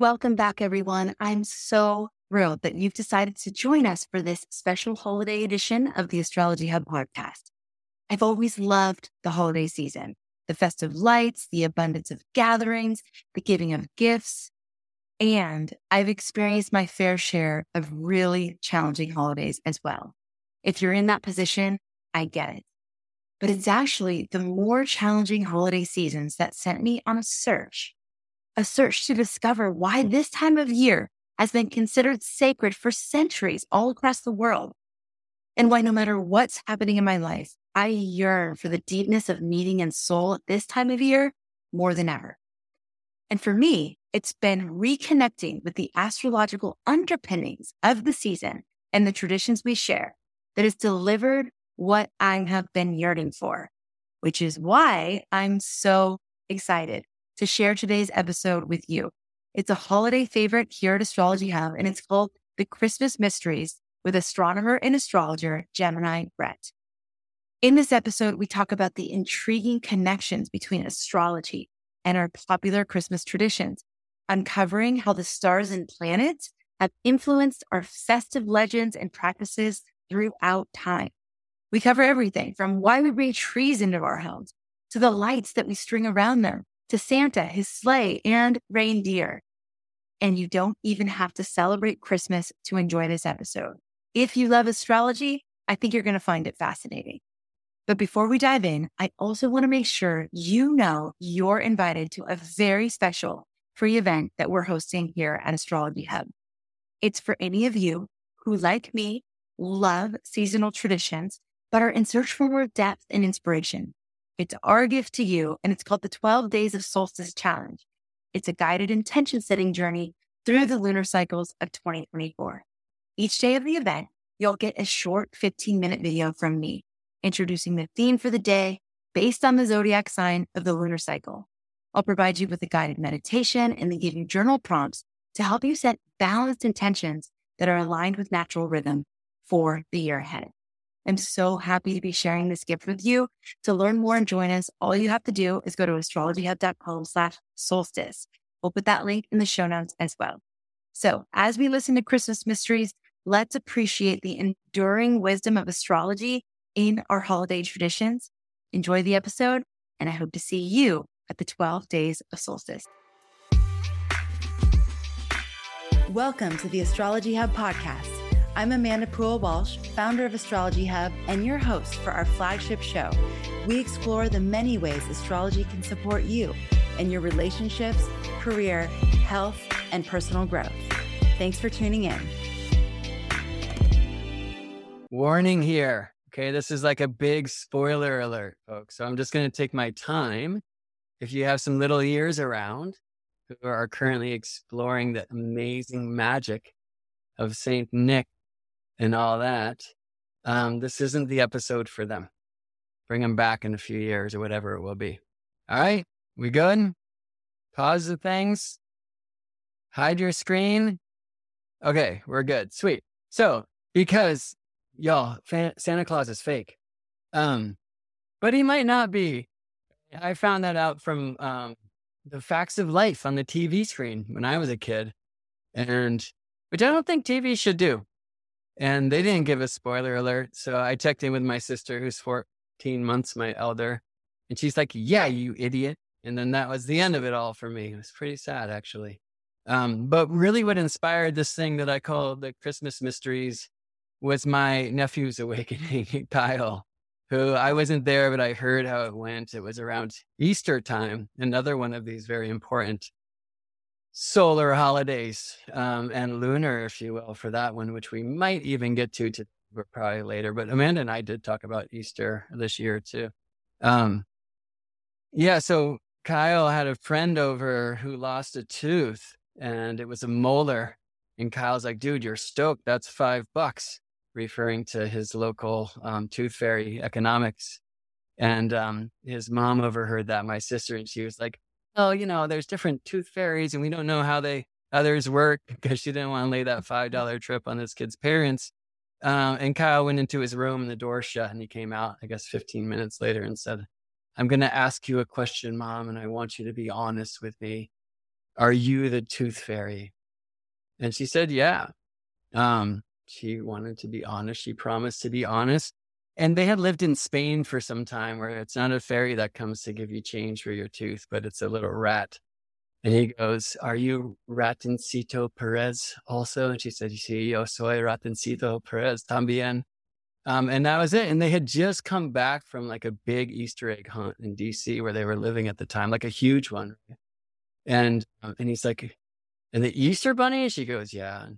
Welcome back, everyone. I'm so thrilled that you've decided to join us for this special holiday edition of the Astrology Hub podcast. I've always loved the holiday season, the festive lights, the abundance of gatherings, the giving of gifts. And I've experienced my fair share of really challenging holidays as well. If you're in that position, I get it. But it's actually the more challenging holiday seasons that sent me on a search a search to discover why this time of year has been considered sacred for centuries all across the world. And why, no matter what's happening in my life, I yearn for the deepness of meaning and soul at this time of year more than ever. And for me, it's been reconnecting with the astrological underpinnings of the season and the traditions we share that has delivered what I have been yearning for, which is why I'm so excited to share today's episode with you. It's a holiday favorite here at Astrology Hub, and it's called The Christmas Mysteries with astronomer and astrologer Gemini Brett. In this episode, we talk about the intriguing connections between astrology and our popular Christmas traditions, uncovering how the stars and planets have influenced our festive legends and practices throughout time. We cover everything from why we bring trees into our homes to the lights that we string around them to Santa, his sleigh, and reindeer. And you don't even have to celebrate Christmas to enjoy this episode. If you love astrology, I think you're going to find it fascinating. But before we dive in, I also want to make sure you know you're invited to a very special free event that we're hosting here at Astrology Hub. It's for any of you who, like me, love seasonal traditions, but are in search for more depth and inspiration. It's our gift to you, and it's called the 12 Days of Solstice Challenge. It's a guided intention setting journey through the lunar cycles of 2024. Each day of the event, you'll get a short 15 minute video from me introducing the theme for the day based on the zodiac sign of the lunar cycle. I'll provide you with a guided meditation and then give you journal prompts to help you set balanced intentions that are aligned with natural rhythm for the year ahead. I'm so happy to be sharing this gift with you. To learn more and join us, all you have to do is go to astrologyhub.com slash solstice. We'll put that link in the show notes as well. So as we listen to Christmas mysteries, let's appreciate the enduring wisdom of astrology in our holiday traditions. Enjoy the episode, and I hope to see you at the 12 days of solstice. Welcome to the Astrology Hub podcast I'm Amanda Pool Walsh, founder of Astrology Hub, and your host for our flagship show. We explore the many ways astrology can support you in your relationships, career, health, and personal growth. Thanks for tuning in. Warning here. Okay, this is like a big spoiler alert, folks. So I'm just going to take my time. If you have some little ears around who are currently exploring the amazing magic of St. Nick and all that, um, this isn't the episode for them. Bring them back in a few years or whatever it will be. All right, we good? Pause the things. Hide your screen. Okay, we're good. Sweet. So, because y'all, Santa Claus is fake. Um, but he might not be. I found that out from um, the facts of life on the TV screen when I was a kid, and which I don't think TV should do. And they didn't give a spoiler alert. So I checked in with my sister, who's 14 months my elder. And she's like, Yeah, you idiot. And then that was the end of it all for me. It was pretty sad, actually. Um, but really, what inspired this thing that I call the Christmas mysteries was my nephew's awakening, Kyle, who I wasn't there, but I heard how it went. It was around Easter time, another one of these very important solar holidays um, and lunar, if you will, for that one, which we might even get to, to probably later. But Amanda and I did talk about Easter this year too. Um, yeah, so Kyle had a friend over who lost a tooth and it was a molar. And Kyle's like, dude, you're stoked. That's five bucks, referring to his local um, tooth fairy economics. And um, his mom overheard that, my sister, and she was like, oh, you know, there's different tooth fairies and we don't know how they others work because she didn't want to lay that five dollar trip on this kid's parents. Um, and Kyle went into his room and the door shut and he came out, I guess, 15 minutes later and said, I'm going to ask you a question, mom, and I want you to be honest with me. Are you the tooth fairy? And she said, Yeah. Um, she wanted to be honest. She promised to be honest. And they had lived in Spain for some time where it's not a fairy that comes to give you change for your tooth, but it's a little rat. And he goes, Are you Ratoncito Perez also? And she said, Sí, yo soy Ratoncito Perez también. Um, and that was it. And they had just come back from like a big Easter egg hunt in DC where they were living at the time, like a huge one. And um, and he's like, and the Easter bunny? She goes, Yeah.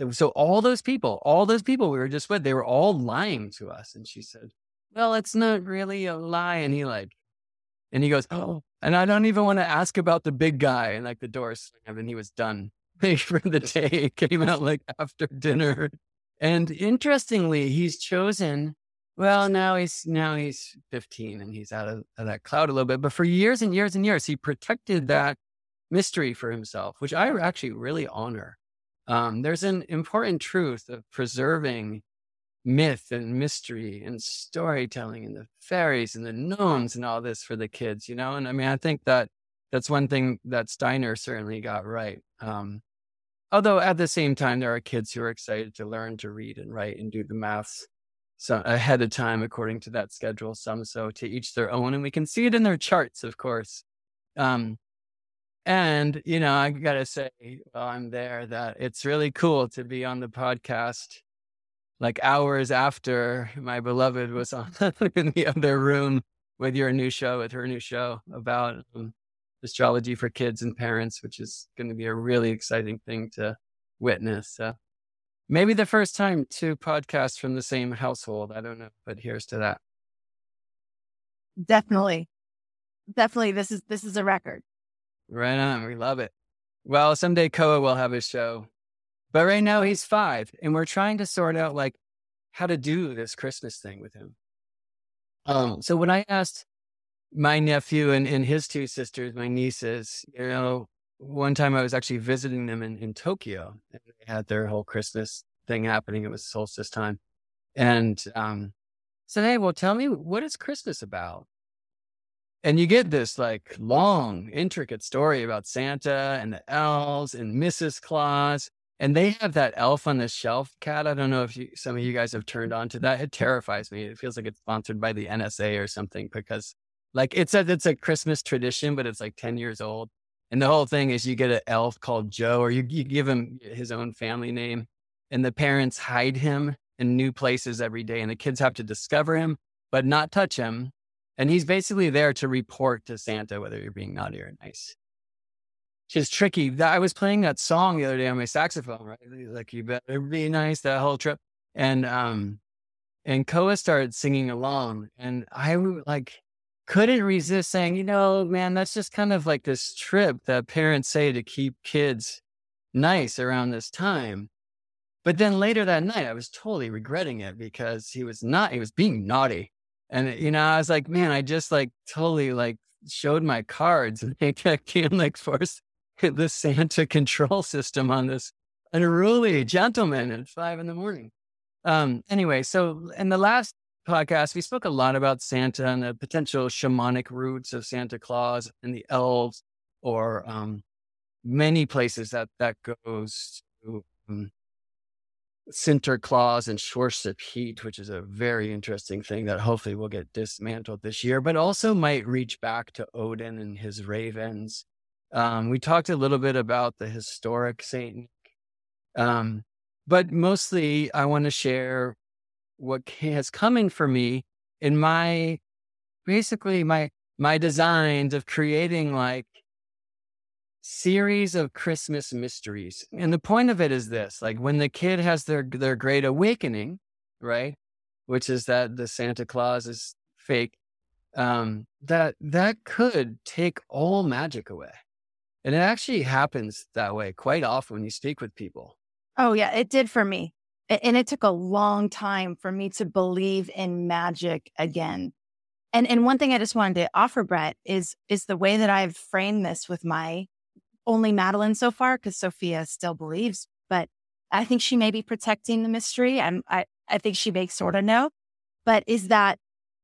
So, so all those people, all those people we were just with, they were all lying to us. And she said, Well, it's not really a lie. And he like, and he goes, Oh, and I don't even want to ask about the big guy. And like the door slammed and he was done for the day. Came out like after dinner. And interestingly, he's chosen. Well, now he's now he's 15 and he's out of, of that cloud a little bit. But for years and years and years, he protected that mystery for himself, which I actually really honor. Um, there's an important truth of preserving myth and mystery and storytelling and the fairies and the gnomes and all this for the kids, you know? And I mean, I think that that's one thing that Steiner certainly got right. Um, Although at the same time, there are kids who are excited to learn to read and write and do the maths so ahead of time according to that schedule. Some so to each their own, and we can see it in their charts, of course. Um, and you know, I gotta say, while I'm there, that it's really cool to be on the podcast, like hours after my beloved was on in the other room with your new show, with her new show about um, astrology for kids and parents, which is going to be a really exciting thing to witness. Maybe the first time two podcasts from the same household. I don't know, but here's to that. Definitely. Definitely. This is, this is a record. Right on. We love it. Well, someday Koa will have a show, but right now he's five and we're trying to sort out like how to do this Christmas thing with him. Um, so when I asked my nephew and, and his two sisters, my nieces, you know, one time I was actually visiting them in, in Tokyo and they had their whole Christmas thing happening. It was solstice time. And um, said, Hey, well, tell me, what is Christmas about? And you get this like long, intricate story about Santa and the elves and Mrs. Claus. And they have that elf on the shelf cat. I don't know if you, some of you guys have turned on to that. It terrifies me. It feels like it's sponsored by the NSA or something because like it's a it's a Christmas tradition, but it's like 10 years old. And the whole thing is you get an elf called Joe, or you, you give him his own family name, and the parents hide him in new places every day, and the kids have to discover him, but not touch him. And he's basically there to report to Santa whether you're being naughty or nice. Which is tricky. I was playing that song the other day on my saxophone, right? Like you better be nice that whole trip. And um and Koa started singing along. And I like couldn't resist saying, you know, man, that's just kind of like this trip that parents say to keep kids nice around this time. But then later that night, I was totally regretting it because he was not, he was being naughty. And, you know, I was like, man, I just like totally like showed my cards and I can't like force the Santa control system on this unruly gentleman at five in the morning. Um, anyway, so in the last podcast, we spoke a lot about Santa and the potential shamanic roots of Santa Claus and the elves, or um, many places that that goes to um, Sinterklaas and Zwarte Piet, which is a very interesting thing that hopefully will get dismantled this year, but also might reach back to Odin and his ravens. Um, we talked a little bit about the historic Saint, um, but mostly I want to share what has coming for me in my basically my my designs of creating like series of Christmas mysteries. And the point of it is this like when the kid has their their great awakening, right? Which is that the Santa Claus is fake. Um, that that could take all magic away. And it actually happens that way quite often when you speak with people. Oh yeah, it did for me. And it took a long time for me to believe in magic again. And and one thing I just wanted to offer Brett is is the way that I've framed this with my only Madeline so far, because Sophia still believes, but I think she may be protecting the mystery. I'm, I I think she may sort of know, but is that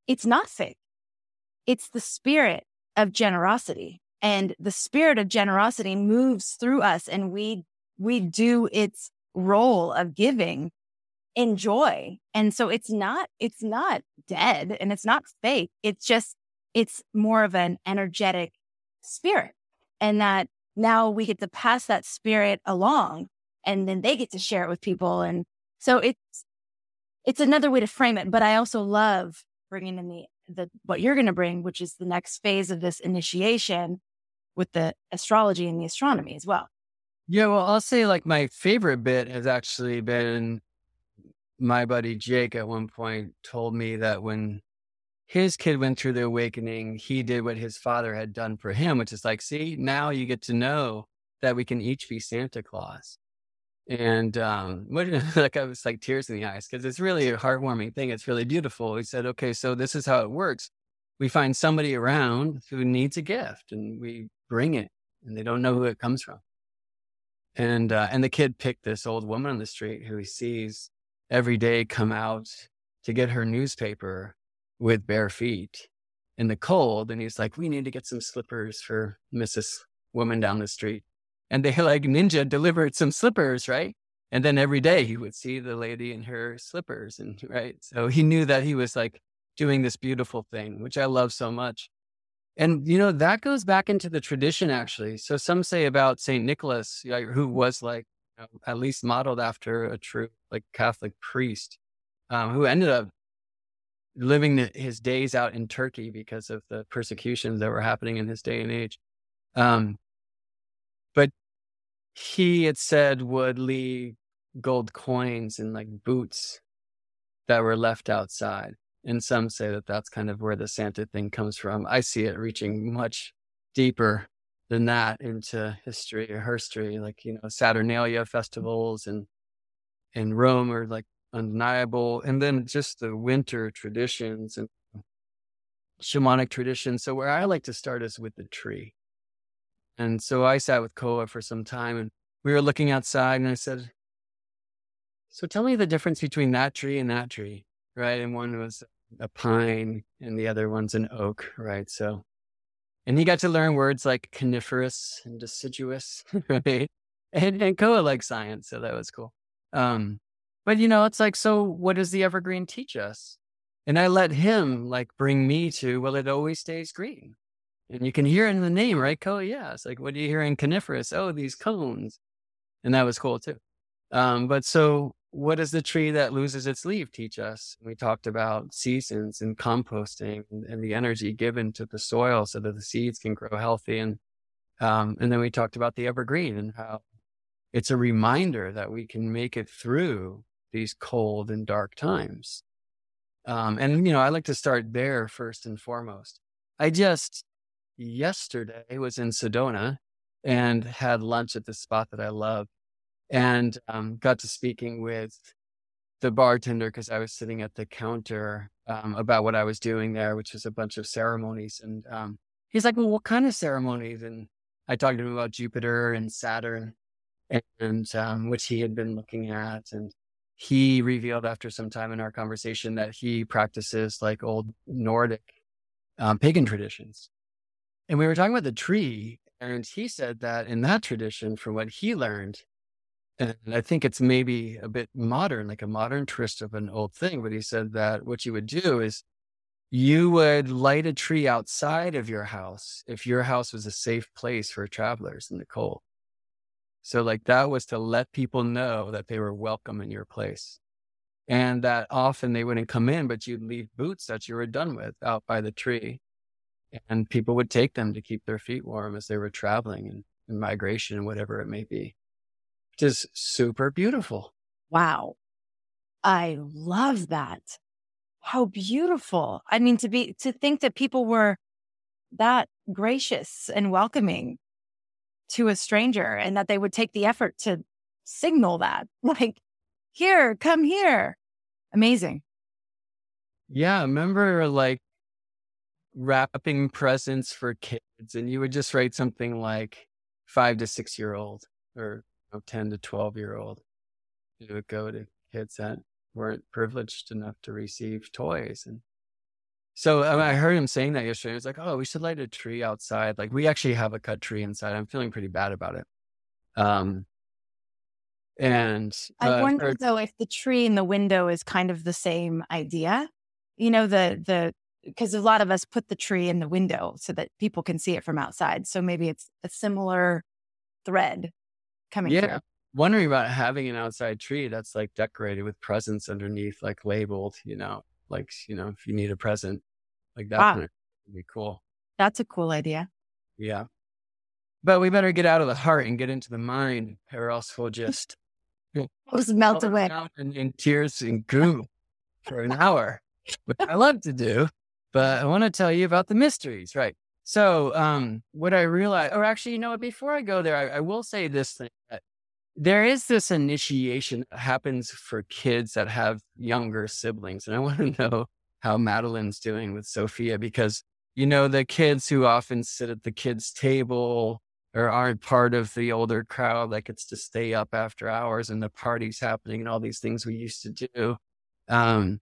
it's not fake. It's the spirit of generosity. and the spirit of generosity moves through us and we we do its role of giving in joy. And so it's not it's not dead and it's not fake. It's just it's more of an energetic spirit. And that now we get to pass that spirit along and then they get to share it with people and so it's it's another way to frame it but i also love bringing in the the what you're going to bring which is the next phase of this initiation with the astrology and the astronomy as well. Yeah well i'll say like my favorite bit has actually been my buddy jake at one point told me that when his kid went through the awakening he did what his father had done for him which is like see now you get to know that we can each be santa claus and um, what, like I was like tears in the eyes because it's really a heartwarming thing. It's really beautiful. He said, okay, so this is how it works. We find somebody around who needs a gift and we bring it and they don't know who it comes from. And, uh, and the kid picked this old woman on the street who he sees every day come out to get her newspaper with bare feet in the cold. And he's like, we need to get some slippers for Mrs. Woman down the street and they like ninja delivered some slippers, right? And then every day he would see the lady in her slippers and right. So he knew that he was like doing this beautiful thing, which I love so much. And you know, that goes back into the tradition actually. So some say about Saint Nicholas, who was like you know, at least modeled after a true like Catholic priest, um, who ended up living his days out in Turkey because of the persecutions that were happening in his day and age. Um, but he had said would leave gold coins and like boots that were left outside. And some say that that's kind of where the Santa thing comes from. I see it reaching much deeper than that into history or history, like, you know, Saturnalia festivals and in Rome are like undeniable. And then just the winter traditions and shamanic traditions. So where I like to start is with the tree. And so I sat with Koa for some time and we were looking outside and I said, So tell me the difference between that tree and that tree, right? And one was a pine and the other one's an oak, right? So, and he got to learn words like coniferous and deciduous, right? And, and Koa likes science, so that was cool. Um, but you know, it's like, so what does the evergreen teach us? And I let him like bring me to, well, it always stays green. And you can hear in the name, right? Co yeah. It's like, what do you hear in coniferous? Oh, these cones. And that was cool too. Um, but so what does the tree that loses its leaf teach us? We talked about seasons and composting and, and the energy given to the soil so that the seeds can grow healthy. And, um, and then we talked about the evergreen and how it's a reminder that we can make it through these cold and dark times. Um, and, you know, I like to start there first and foremost. I just, yesterday was in Sedona and had lunch at the spot that I love and um, got to speaking with the bartender because I was sitting at the counter um, about what I was doing there, which was a bunch of ceremonies. And um, he's like, Well, what kind of ceremonies? And I talked to him about Jupiter and Saturn, and um, which he had been looking at. And he revealed after some time in our conversation that he practices like old Nordic um, pagan traditions. And we were talking about the tree, and he said that in that tradition, from what he learned, and I think it's maybe a bit modern, like a modern twist of an old thing, but he said that what you would do is you would light a tree outside of your house if your house was a safe place for travelers in the cold. So, like, that was to let people know that they were welcome in your place. And that often they wouldn't come in, but you'd leave boots that you were done with out by the tree and people would take them to keep their feet warm as they were traveling and, and migration whatever it may be, which is super beautiful. Wow. I love that. How beautiful. I mean, to be, to think that people were that gracious and welcoming to a stranger and that they would take the effort to signal that, like, here, come here. Amazing. Yeah. Remember, like, wrapping presents for kids and you would just write something like five to six year old or you know, 10 to 12 year old. You would go to kids that weren't privileged enough to receive toys. And So um, I heard him saying that yesterday. He was like, "Oh, we should light a tree outside." Like we actually have a cut tree inside. I'm feeling pretty bad about it. Um, and I uh, wonder heard- though if the tree in the window is kind of the same idea. You know, the the because a lot of us put the tree in the window so that people can see it from outside. So maybe it's a similar thread coming yeah, through. wondering about having an outside tree that's like decorated with presents underneath, like labeled. You know, like you know, if you need a present, like that Wow. would be cool. That's a cool idea. Yeah. But we better get out of the heart and get into the mind, or else we'll just Just melt away. in, in tears and goo for an hour, which I love to do. But I want to tell you about the mysteries, right? So, um, what I realized, or actually, you know what? Before I go there, I, I will say this thing: that there is this initiation that happens for kids that have younger siblings, and I want to know how Madeline's doing with Sophia because you know the kids who often sit at the kids' table or aren't part of the older crowd that gets to stay up after hours and the parties happening and all these things we used to do. Um,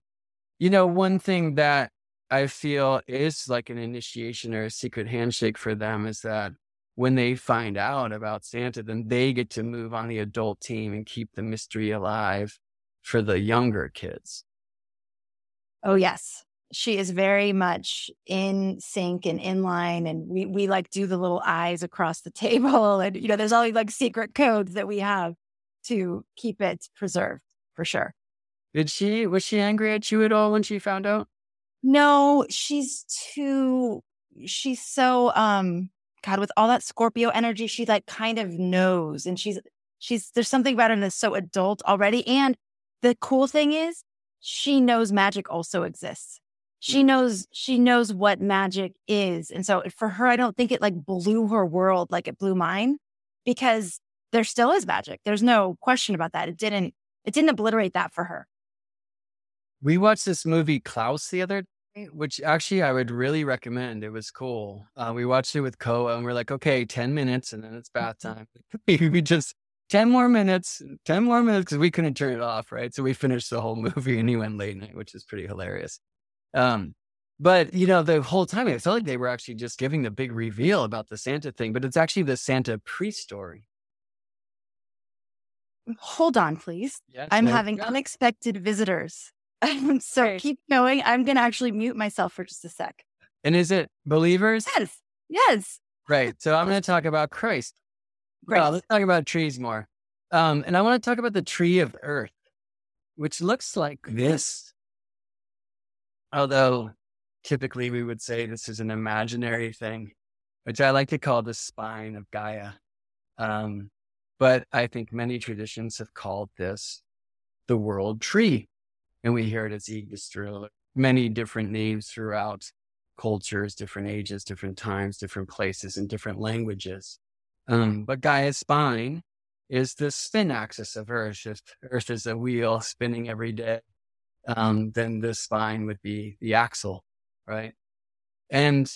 you know, one thing that I feel is like an initiation or a secret handshake for them is that when they find out about Santa, then they get to move on the adult team and keep the mystery alive for the younger kids. Oh yes. She is very much in sync and in line. And we we like do the little eyes across the table. And you know, there's all these like secret codes that we have to keep it preserved for sure. Did she, was she angry at you at all when she found out? No, she's too she's so um God, with all that Scorpio energy, she like kind of knows. And she's she's there's something about her that's so adult already. And the cool thing is she knows magic also exists. She knows she knows what magic is. And so for her, I don't think it like blew her world like it blew mine because there still is magic. There's no question about that. It didn't it didn't obliterate that for her. We watched this movie Klaus the other day, which actually I would really recommend. It was cool. Uh, we watched it with Koa and we're like, okay, 10 minutes and then it's bath time. we just 10 more minutes, 10 more minutes because we couldn't turn it off, right? So we finished the whole movie and he went late night, which is pretty hilarious. Um, but you know, the whole time it felt like they were actually just giving the big reveal about the Santa thing, but it's actually the Santa pre story. Hold on, please. Yes, I'm there having go. unexpected visitors. so Great. keep going. I'm going to actually mute myself for just a sec. And is it believers? Yes. Yes. Right. So I'm going to talk about Christ. Great. Well, let's talk about trees more. Um, and I want to talk about the tree of earth, which looks like this. Although typically we would say this is an imaginary thing, which I like to call the spine of Gaia. Um, but I think many traditions have called this the world tree. And we hear it as Yggdrasil, many different names throughout cultures, different ages, different times, different places, and different languages. Um, but Gaia's spine is the spin axis of Earth. If Earth is a wheel spinning every day, um, then the spine would be the axle, right? And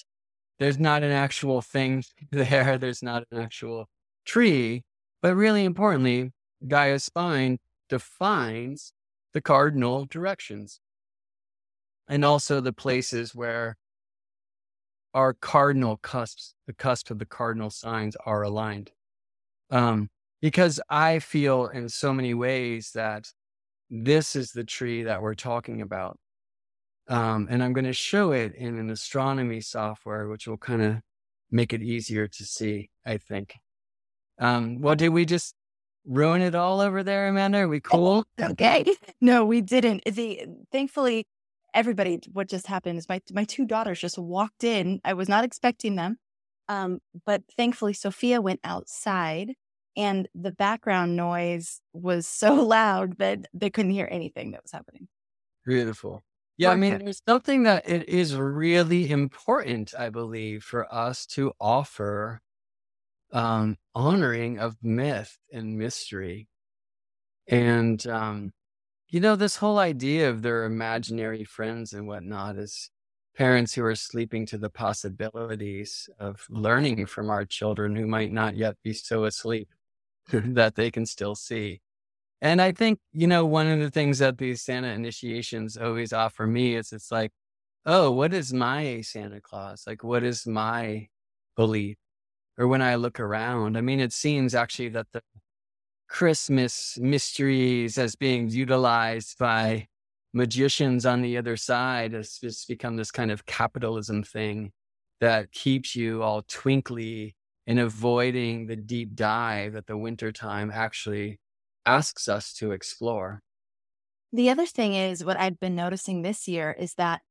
there's not an actual thing there. There's not an actual tree, but really importantly, Gaia's spine defines the cardinal directions and also the places where our cardinal cusps, the cusp of the cardinal signs are aligned. Um, because I feel in so many ways that this is the tree that we're talking about. Um, and I'm going to show it in an astronomy software, which will kind of make it easier to see, I think. Um, well, did we just ruin it all over there, Amanda? Are we cool? Okay. No, we didn't. The thankfully, everybody. What just happened is my my two daughters just walked in. I was not expecting them, um, but thankfully, Sophia went outside, and the background noise was so loud that they couldn't hear anything that was happening. Beautiful. Yeah, I mean, there's something that it is really important, I believe, for us to offer um, honoring of myth and mystery. And, um, you know, this whole idea of their imaginary friends and whatnot is parents who are sleeping to the possibilities of learning from our children who might not yet be so asleep that they can still see. And I think, you know, one of the things that these Santa initiations always offer me is it's like, oh, what is my Santa Claus? Like, what is my belief? Or when I look around, I mean, it seems actually that the Christmas mysteries as being utilized by magicians on the other side has just become this kind of capitalism thing that keeps you all twinkly and avoiding the deep dive that the wintertime actually asks us to explore. The other thing is what I've been noticing this year is that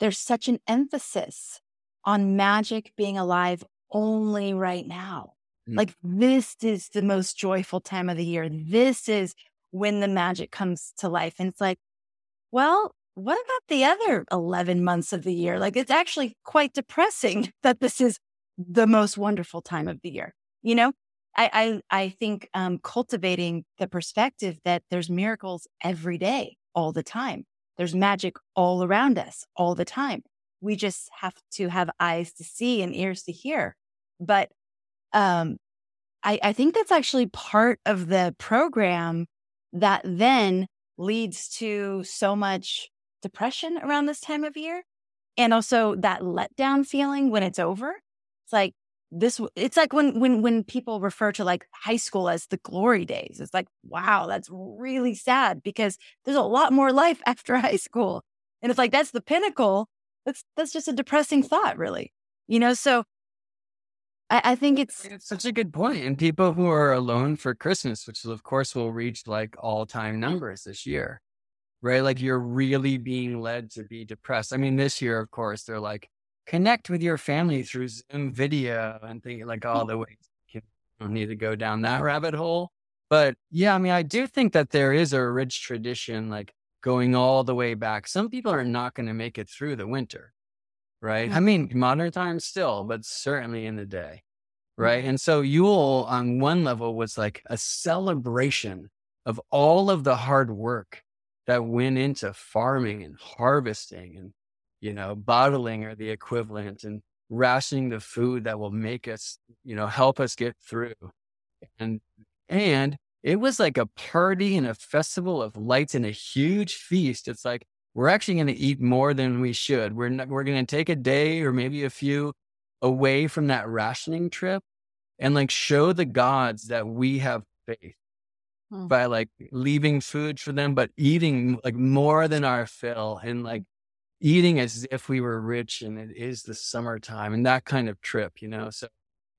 there's such an emphasis on magic being alive only right now. Mm. Like, this is the most joyful time of the year. This is when the magic comes to life. And it's like, well, what about the other 11 months of the year? Like, it's actually quite depressing that this is the most wonderful time of the year. You know, I, I, I think um, cultivating the perspective that there's miracles every day, all the time. There's magic all around us all the time. We just have to have eyes to see and ears to hear. But um, I, I think that's actually part of the program that then leads to so much depression around this time of year. And also that letdown feeling when it's over. It's like this, it's like when, when, when people refer to like high school as the glory days. It's like, wow, that's really sad because there's a lot more life after high school. And it's like, that's the pinnacle. That's, that's just a depressing thought, really. You know, so I, I think it's it's such a good point. And people who are alone for Christmas, which of course will reach like all time numbers this year, right? Like you're really being led to be depressed. I mean, this year, of course, they're like connect with your family through Zoom video and think like oh, all the ways You don't need to go down that rabbit hole. But yeah, I mean, I do think that there is a rich tradition, like going all the way back. Some people are not going to make it through the winter right? Mm-hmm. I mean, modern times still, but certainly in the day, mm-hmm. right? And so Yule on one level was like a celebration of all of the hard work that went into farming and harvesting and, you know, bottling or the equivalent and rationing the food that will make us, you know, help us get through. And, and it was like a party and a festival of lights and a huge feast. It's like, we're actually going to eat more than we should. We're not, we're going to take a day or maybe a few away from that rationing trip and like show the gods that we have faith hmm. by like leaving food for them, but eating like more than our fill and like eating as if we were rich and it is the summertime and that kind of trip, you know? So,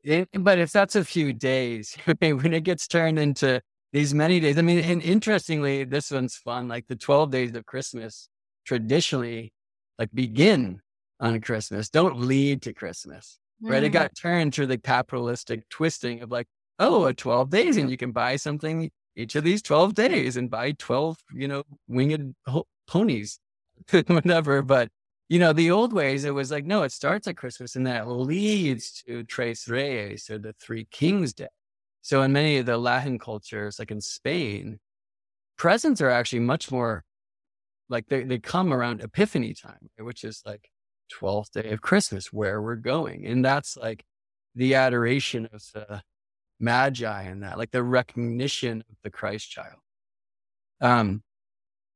it, but if that's a few days, when it gets turned into these many days, I mean, and interestingly, this one's fun, like the 12 days of Christmas traditionally like begin on Christmas, don't lead to Christmas, mm-hmm. right? It mm. got turned through the capitalistic twisting of like, oh, a 12 days and you can buy something each of these 12 days and buy 12, you know, winged ho- ponies, whatever. But, you know, the old ways, it was like, no, it starts at Christmas and that leads to Tres Reyes or the Three Kings Day. So in many of the Latin cultures, like in Spain, presents are actually much more like they, they come around epiphany time which is like 12th day of christmas where we're going. And that's like the adoration of the magi and that like the recognition of the christ child. Um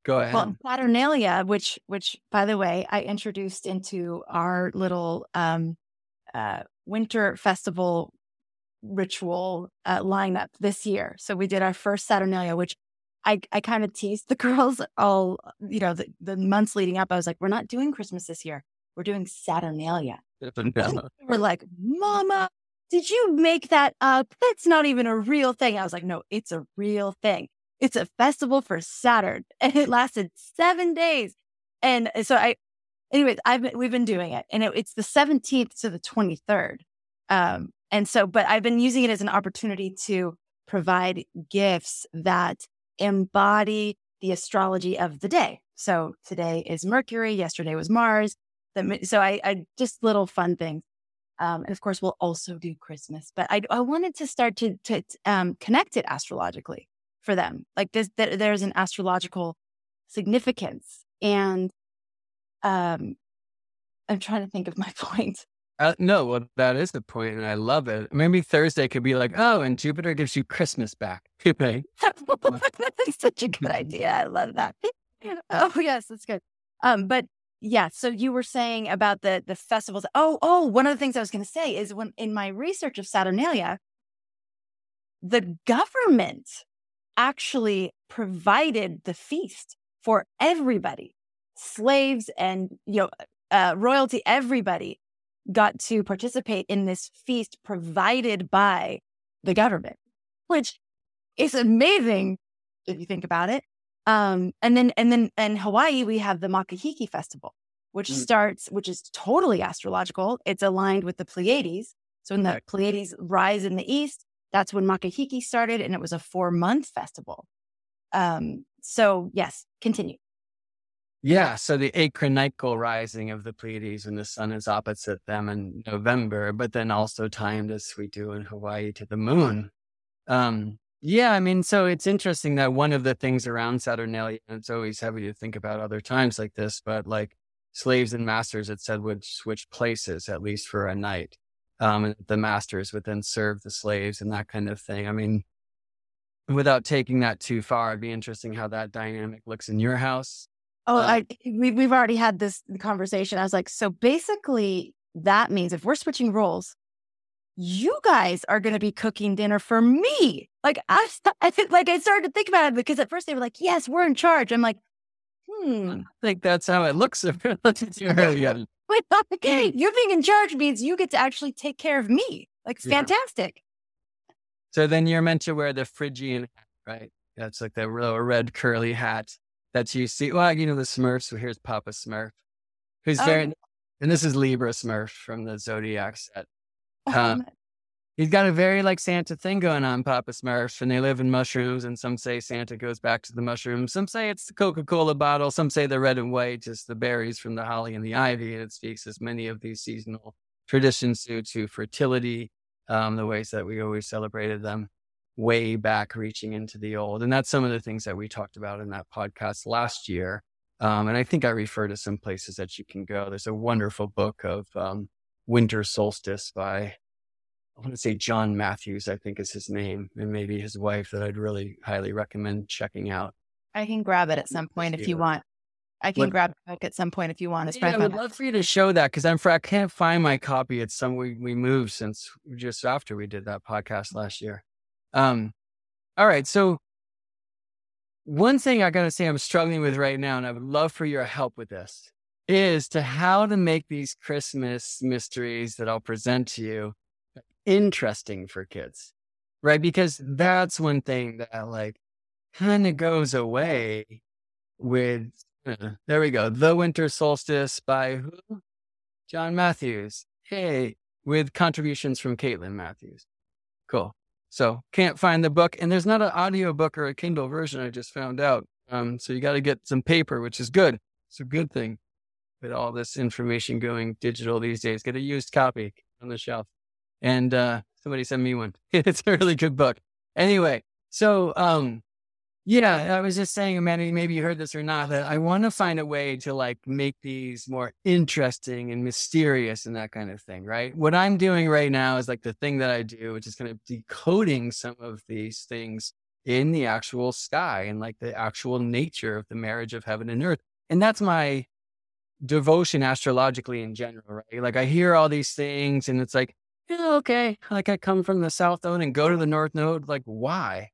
go ahead. Well saturnalia which which by the way i introduced into our little um uh winter festival ritual uh, lineup this year. So we did our first saturnalia which I, I kind of teased the girls all, you know, the, the months leading up. I was like, we're not doing Christmas this year. We're doing Saturnalia. we're like, Mama, did you make that up? That's not even a real thing. I was like, no, it's a real thing. It's a festival for Saturn. And it lasted seven days. And so I, anyways, I've been, we've been doing it and it, it's the 17th to the 23rd. Um, and so, but I've been using it as an opportunity to provide gifts that embody the astrology of the day. So today is Mercury, yesterday was Mars. So I, I just little fun things. Um, and of course, we'll also do Christmas. But I, I wanted to start to, to um, connect it astrologically for them. Like this, that there's an astrological significance. And um, I'm trying to think of my point. Uh, no, well, that is the point, and I love it. Maybe Thursday could be like, oh, and Jupiter gives you Christmas back. That's such a good idea. I love that. oh yes, that's good. Um, but yeah. So you were saying about the the festivals. Oh, oh, one of the things I was going to say is when in my research of Saturnalia, the government actually provided the feast for everybody, slaves and you know uh, royalty. Everybody got to participate in this feast provided by the government, which is amazing if you think about it. Um, and then and then in Hawaii we have the Makahiki Festival, which mm. starts, which is totally astrological. It's aligned with the Pleiades. So when the Pleiades rise in the east, that's when Makahiki started, and it was a four month festival. Um, so yes, continue. Yeah, so the acronychal rising of the Pleiades when the sun is opposite them in November, but then also timed as we do in Hawaii to the moon. Um, yeah, I mean, so it's interesting that one of the things around Saturnalia, and it's always heavy to think about other times like this, but like slaves and masters, it said would switch places at least for a night. Um, the masters would then serve the slaves and that kind of thing. I mean, without taking that too far, it'd be interesting how that dynamic looks in your house. Oh, um, I we, we've already had this conversation. I was like, so basically, that means if we're switching roles, you guys are going to be cooking dinner for me. Like I, I think, like I started to think about it because at first they were like, "Yes, we're in charge." I'm like, hmm. I think that's how it looks. yeah. Wait, okay, you being in charge means you get to actually take care of me. Like yeah. fantastic. So then you're meant to wear the Phrygian hat, right? That's like the red curly hat that you see. Well, you know the Smurfs. So here's Papa Smurf, who's oh. very, and this is Libra Smurf from the Zodiac set. Oh, um, he's got a very like Santa thing going on, Papa Smurf, and they live in mushrooms. And some say Santa goes back to the mushrooms. Some say it's the Coca Cola bottle. Some say the red and white, is the berries from the holly and the ivy. And it speaks as many of these seasonal traditions do to fertility, um, the ways that we always celebrated them way back, reaching into the old. And that's some of the things that we talked about in that podcast last year. Um, and I think I refer to some places that you can go. There's a wonderful book of um, Winter Solstice by, I want to say John Matthews, I think is his name, and maybe his wife that I'd really highly recommend checking out. I can grab it at some point if you want. I can what, grab it book at some point if you want. Yeah, I would love for you to show that because I'm I can't find my copy. It's some we, we moved since just after we did that podcast last year. Um, all right. So one thing I got to say I'm struggling with right now, and I would love for your help with this is to how to make these Christmas mysteries that I'll present to you interesting for kids, right? Because that's one thing that like kind of goes away with, uh, there we go. The Winter Solstice by who? John Matthews. Hey, with contributions from Caitlin Matthews. Cool. So can't find the book and there's not an audio book or a Kindle version. I just found out. Um, so you got to get some paper, which is good. It's a good thing with all this information going digital these days. Get a used copy on the shelf. And uh, somebody sent me one. it's a really good book. Anyway, so um, yeah, I was just saying, Amanda, maybe you heard this or not, that I want to find a way to like make these more interesting and mysterious and that kind of thing, right? What I'm doing right now is like the thing that I do, which is kind of decoding some of these things in the actual sky and like the actual nature of the marriage of heaven and earth. And that's my devotion astrologically in general, right? Like I hear all these things and it's like, yeah, okay, like I come from the south node and go to the north node. Like, why?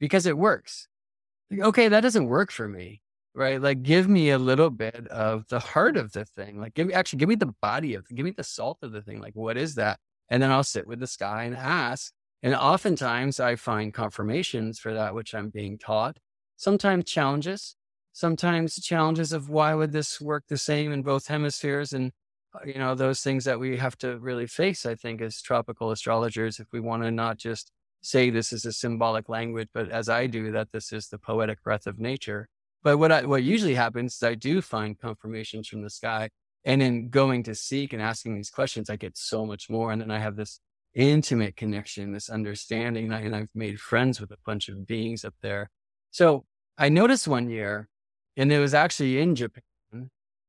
Because it works. Okay, that doesn't work for me, right? Like, give me a little bit of the heart of the thing. Like, give me actually, give me the body of, give me the salt of the thing. Like, what is that? And then I'll sit with the sky and ask. And oftentimes I find confirmations for that which I'm being taught. Sometimes challenges, sometimes challenges of why would this work the same in both hemispheres and uh, you know those things that we have to really face i think as tropical astrologers if we want to not just say this is a symbolic language but as i do that this is the poetic breath of nature but what I, what usually happens is i do find confirmations from the sky and in going to seek and asking these questions i get so much more and then i have this intimate connection this understanding and i've made friends with a bunch of beings up there so i noticed one year and it was actually in Japan.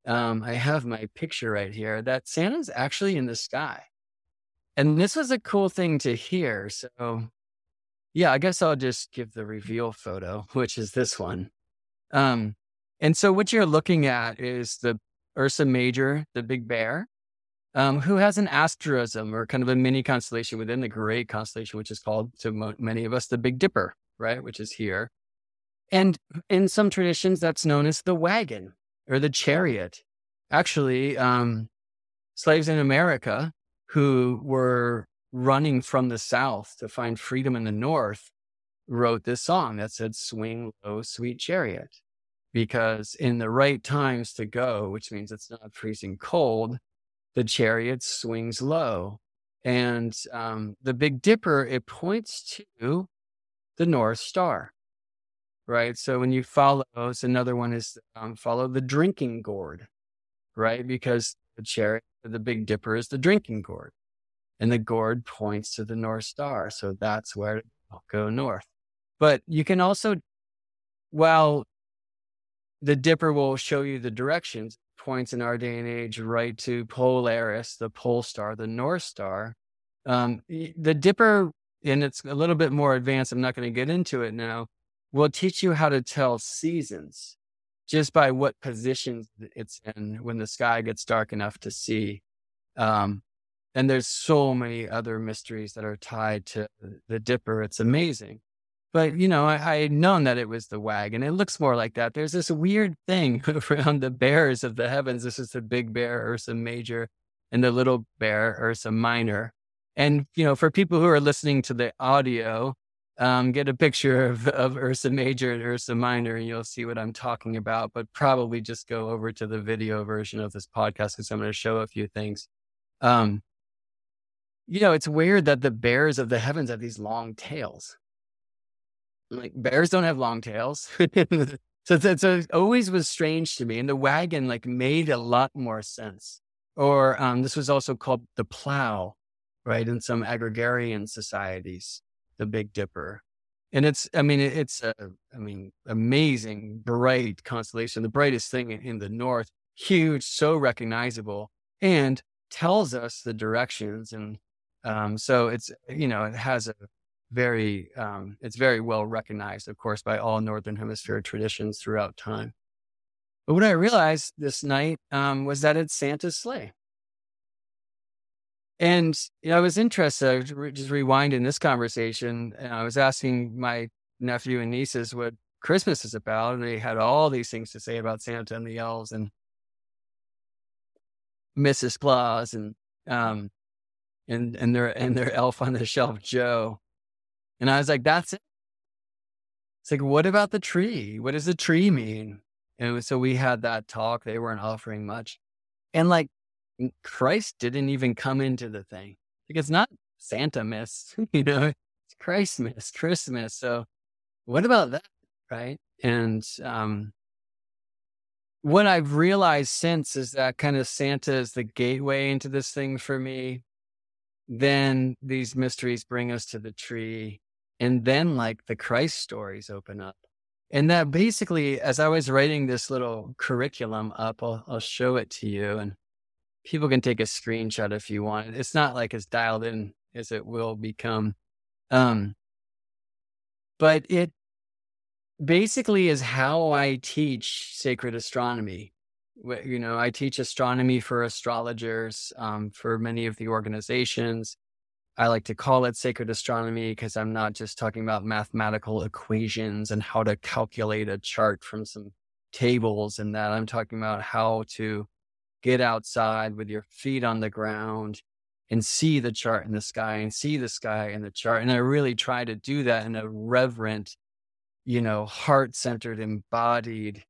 Um, I have my picture right here that Santa's actually in the sky. And this was a cool thing to hear. So, yeah, I guess I'll just give the reveal photo, which is this one. Um, and so what you're looking at is the Ursa Major, the big bear, um, who has an asterism or kind of a mini constellation within the great constellation, which is called to mo- many of us the Big Dipper, right? Which is here. And in some traditions, that's known as the wagon or the chariot. Actually, um, slaves in America who were running from the South to find freedom in the North wrote this song that said, Swing low, sweet chariot. Because in the right times to go, which means it's not freezing cold, the chariot swings low. And um, the Big Dipper, it points to the North Star, right? So when you follow, so another one is um, follow the drinking gourd, right? Because the chariot, the Big Dipper is the drinking gourd, and the gourd points to the North Star. So that's where I'll go north. But you can also, while the Dipper will show you the directions, points in our day and age right to Polaris, the pole star, the North Star. Um, the Dipper, and it's a little bit more advanced. I'm not going to get into it now. Will teach you how to tell seasons just by what positions it's in when the sky gets dark enough to see. Um, and there's so many other mysteries that are tied to the Dipper. It's amazing. But you know, I, I, had known that it was the wagon. It looks more like that. There's this weird thing around the bears of the heavens. This is the big bear, Ursa Major, and the little bear, Ursa Minor. And you know, for people who are listening to the audio, um, get a picture of, of Ursa Major and Ursa Minor, and you'll see what I'm talking about. But probably just go over to the video version of this podcast because I'm going to show a few things. Um, you know, it's weird that the bears of the heavens have these long tails like bears don't have long tails. so that so it always was strange to me. And the wagon like made a lot more sense. Or um, this was also called the plow, right? In some agrarian societies, the Big Dipper. And it's, I mean, it's a, I mean, amazing, bright constellation, the brightest thing in the north, huge, so recognizable, and tells us the directions. And um, so it's, you know, it has a very um, it's very well recognized, of course, by all Northern Hemisphere traditions throughout time. But what I realized this night um, was that it's Santa's sleigh. And you know, I was interested, just rewinding this conversation, and I was asking my nephew and nieces what Christmas is about, and they had all these things to say about Santa and the elves and Mrs. Claus and um and and their and their elf on the shelf Joe. And I was like, that's it. It's like, what about the tree? What does the tree mean? And so we had that talk. They weren't offering much. And like, Christ didn't even come into the thing. Like, it's not Santa miss, you know, it's Christ miss, Christmas. So what about that? Right. And, um, what I've realized since is that kind of Santa is the gateway into this thing for me. Then these mysteries bring us to the tree. And then like the Christ stories open up. And that basically, as I was writing this little curriculum up, I'll, I'll show it to you and people can take a screenshot if you want. It's not like as dialed in as it will become. Um, but it basically is how I teach sacred astronomy. You know, I teach astronomy for astrologers, um, for many of the organizations. I like to call it sacred astronomy because I'm not just talking about mathematical equations and how to calculate a chart from some tables and that. I'm talking about how to get outside with your feet on the ground and see the chart in the sky and see the sky in the chart. And I really try to do that in a reverent, you know, heart centered, embodied,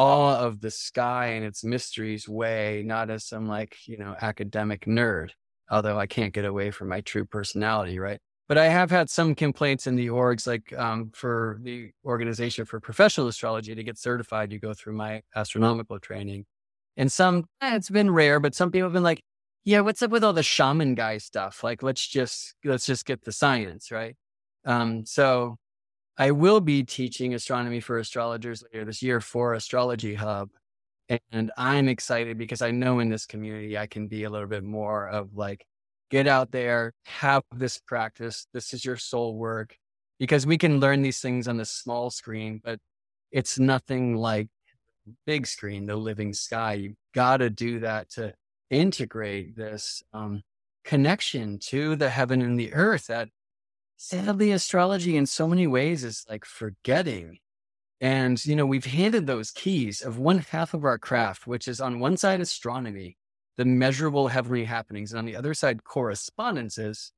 awe of the sky and its mysteries way, not as some like, you know, academic nerd although I can't get away from my true personality, right? But I have had some complaints in the orgs, like um, for the organization for professional astrology to get certified, you go through my astronomical training. And some, eh, it's been rare, but some people have been like, yeah, what's up with all the shaman guy stuff? Like, let's just, let's just get the science, right? Um, so I will be teaching astronomy for astrologers later this year for Astrology Hub. And I'm excited because I know in this community, I can be a little bit more of like, get out there, have this practice. This is your soul work because we can learn these things on the small screen, but it's nothing like big screen, the living sky. You got to do that to integrate this um, connection to the heaven and the earth that sadly astrology in so many ways is like forgetting. And, you know, we've handed those keys of one half of our craft, which is on one side astronomy, the measurable heavenly happenings, and on the other side correspondences,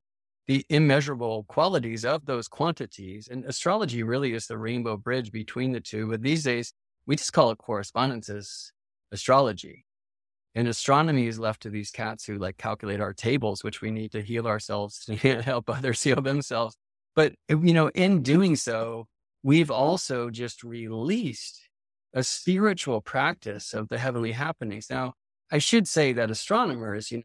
the immeasurable qualities of those quantities. And astrology really is the rainbow bridge between the two. But these days, we just call it correspondences astrology. And astronomy is left to these cats who like calculate our tables, which we need to heal ourselves to help others heal themselves. But, eh, you know, in doing so, we've also just released a spiritual practice of the heavenly happenings. Now, I should say that astronomers, you know,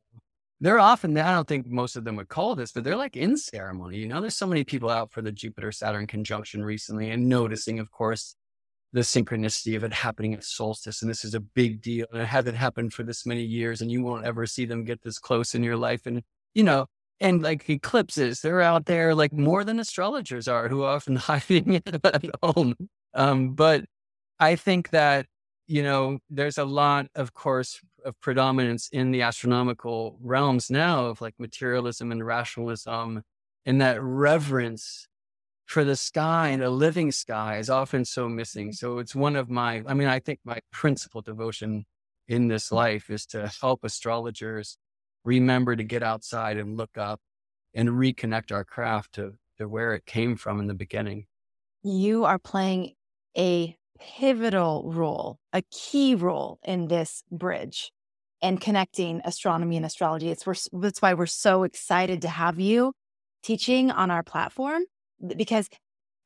they're often, I don't think most of them would call this, but they're like in ceremony. You know, there's so many people out for the Jupiter Saturn conjunction recently and noticing, of course, the synchronicity of it happening at solstice. And this is a big deal. And it hasn't happened for this many years. And you won't ever see them get this close in your life. And, you know, and like eclipses, they're out there like more than astrologers are who are often hiding at home. Um, but I think that, you know, there's a lot, of course, of predominance in the astronomical realms now of like materialism and rationalism and that reverence for the sky and a living sky is often so missing. So it's one of my, I mean, I think my principal devotion in this mm. life is to help astrologers remember to get outside and look up and reconnect our craft to, to where it came from in the beginning. You are playing a pivotal role, a key role in this bridge and connecting astronomy and astrology. It's that's why we're so excited to have you teaching on our platform because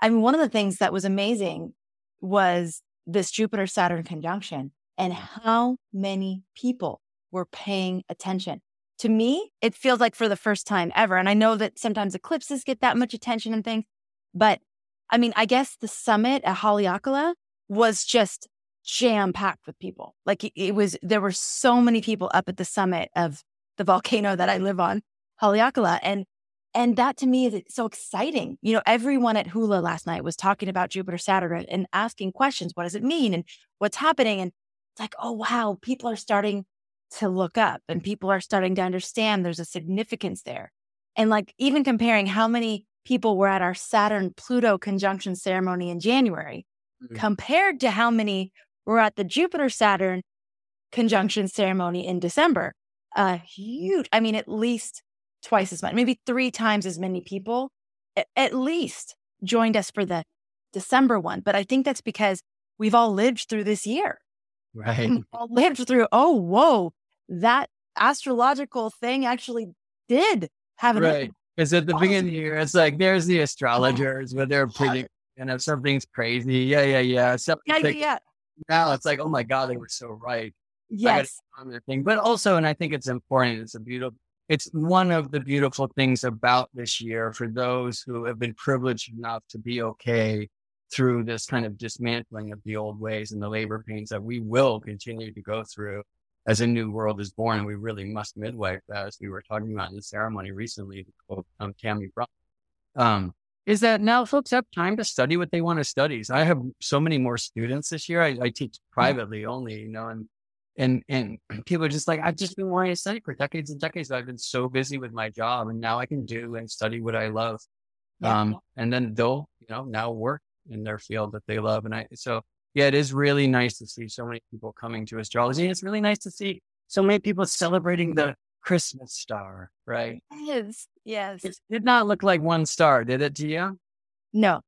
I mean, one of the things that was amazing was this Jupiter Saturn conjunction and how many people were paying attention. To me, it feels like for the first time ever. And I know that sometimes eclipses get that much attention and things, but I mean, I guess the summit at Haleakala was just jam packed with people. Like it, it was, there were so many people up at the summit of the volcano that I live on, Haleakala. And and that to me is so exciting. You know, everyone at Hula last night was talking about Jupiter Saturn and asking questions. What does it mean? And what's happening? And it's like, oh, wow, people are starting to look up and people are starting to understand there's a significance there. And like even comparing how many people were at our Saturn Pluto conjunction ceremony in January mm-hmm. compared to how many were at the Jupiter Saturn conjunction ceremony in December. A uh, huge, I mean, at least twice as much, maybe three times as many people at least joined us for the December one. But I think that's because we've all lived through this year. Right. all lived through, oh, whoa, that astrological thing actually did have an Right. Because at the beginning of the year, it's like there's the astrologers, but they're pretty, you know, something's crazy. Yeah, yeah, yeah. Something yeah, like, yeah. Now it's like, oh my God, they were so right. Yes. Thing. But also, and I think it's important, it's a beautiful, it's one of the beautiful things about this year for those who have been privileged enough to be okay through this kind of dismantling of the old ways and the labor pains that we will continue to go through as a new world is born. And we really must midwife that, as we were talking about in the ceremony recently, quote um, Tammy Brown. Um, is that now folks have time to study what they want to study. So I have so many more students this year. I, I teach privately only, you know, and and and people are just like, I've just been wanting to study for decades and decades. I've been so busy with my job, and now I can do and study what I love. Yeah. Um, and then they'll, you know, now work in their field that they love. And I, so yeah, it is really nice to see so many people coming to astrology. And it's really nice to see so many people celebrating the Christmas star, right? Yes, yes. It did not look like one star, did it to you? No,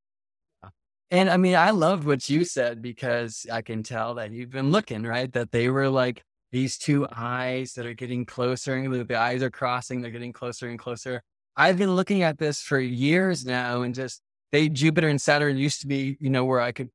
and I mean, I loved what you said because I can tell that you've been looking, right? That they were like these two eyes that are getting closer and the eyes are crossing, they're getting closer and closer. I've been looking at this for years now and just they, Jupiter and Saturn used to be, you know, where I could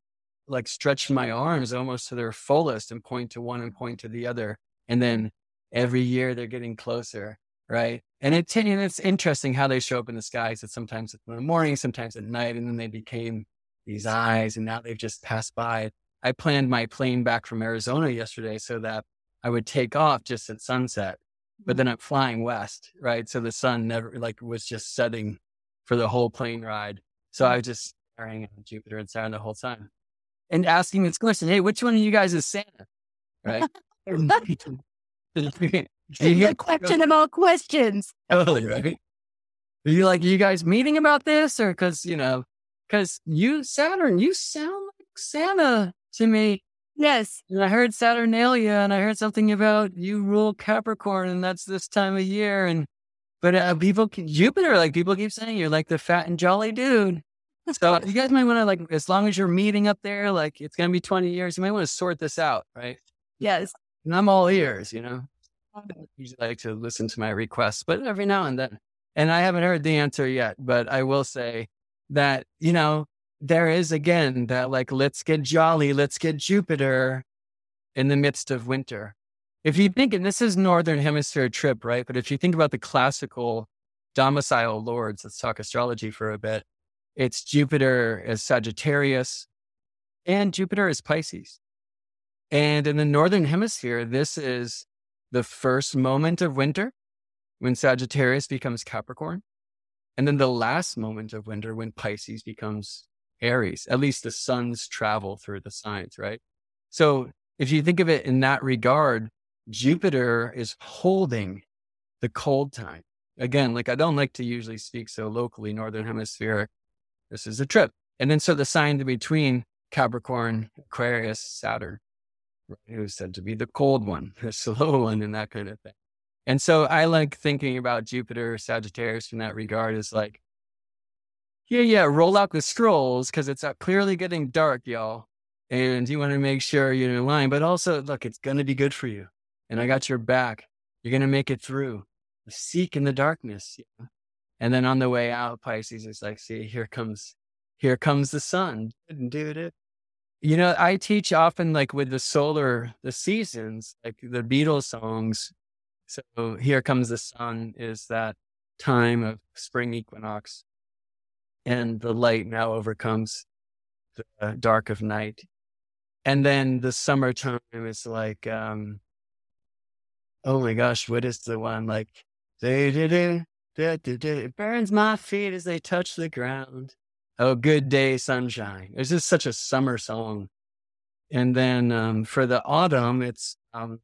like stretch my arms almost to their fullest and point to one and point to the other. And then every year they're getting closer, right? And, it, and it's interesting how they show up in the skies. It's sometimes in the morning, sometimes at night, and then they became these eyes and now they've just passed by. I planned my plane back from Arizona yesterday so that I would take off just at sunset, but mm. then I'm flying west, right? So the sun never like was just setting for the whole plane ride. So mm. I was just staring at Jupiter and Saturn the whole time. and asking this question, hey, which one of you guys is Santa? Right? the question about questions. Totally, right? Are you like, are you guys meeting about this? Or because, you know, because you, Saturn, you sound like Santa to me. Yes. And I heard Saturnalia and I heard something about you rule Capricorn and that's this time of year. And, but uh, people, Jupiter, like people keep saying you're like the fat and jolly dude. So you guys might want to like, as long as you're meeting up there, like it's going to be 20 years, you might want to sort this out. Right. Yes. And I'm all ears, you know, I usually like to listen to my requests, but every now and then, and I haven't heard the answer yet, but I will say that, you know, there is again that like, let's get jolly, let's get Jupiter in the midst of winter. If you think, and this is Northern Hemisphere trip, right? But if you think about the classical domicile lords, let's talk astrology for a bit. It's Jupiter as Sagittarius and Jupiter as Pisces. And in the Northern Hemisphere, this is the first moment of winter when Sagittarius becomes Capricorn. And then the last moment of winter when Pisces becomes Aries. At least the suns travel through the signs, right? So if you think of it in that regard, Jupiter is holding the cold time. Again, like I don't like to usually speak so locally, Northern Hemisphere. This is a trip. And then so the sign in between Capricorn, Aquarius, Saturn, right, who's said to be the cold one, the slow one, and that kind of thing. And so I like thinking about Jupiter, Sagittarius in that regard is like, yeah, yeah, roll out the scrolls because it's uh, clearly getting dark, y'all. And you want to make sure you're in line, but also look, it's going to be good for you. And I got your back. You're going to make it through. Seek in the darkness. Yeah. And then on the way out, Pisces is like, see, here comes, here comes the sun. Dude, you know, I teach often like with the solar, the seasons, like the Beatles songs. So here comes the sun is that time of spring equinox and the light now overcomes the dark of night. And then the summertime is like, um, oh my gosh, what is the one like? It burns my feet as they touch the ground. Oh, good day, sunshine. It's just such a summer song. And then um, for the autumn, it's um,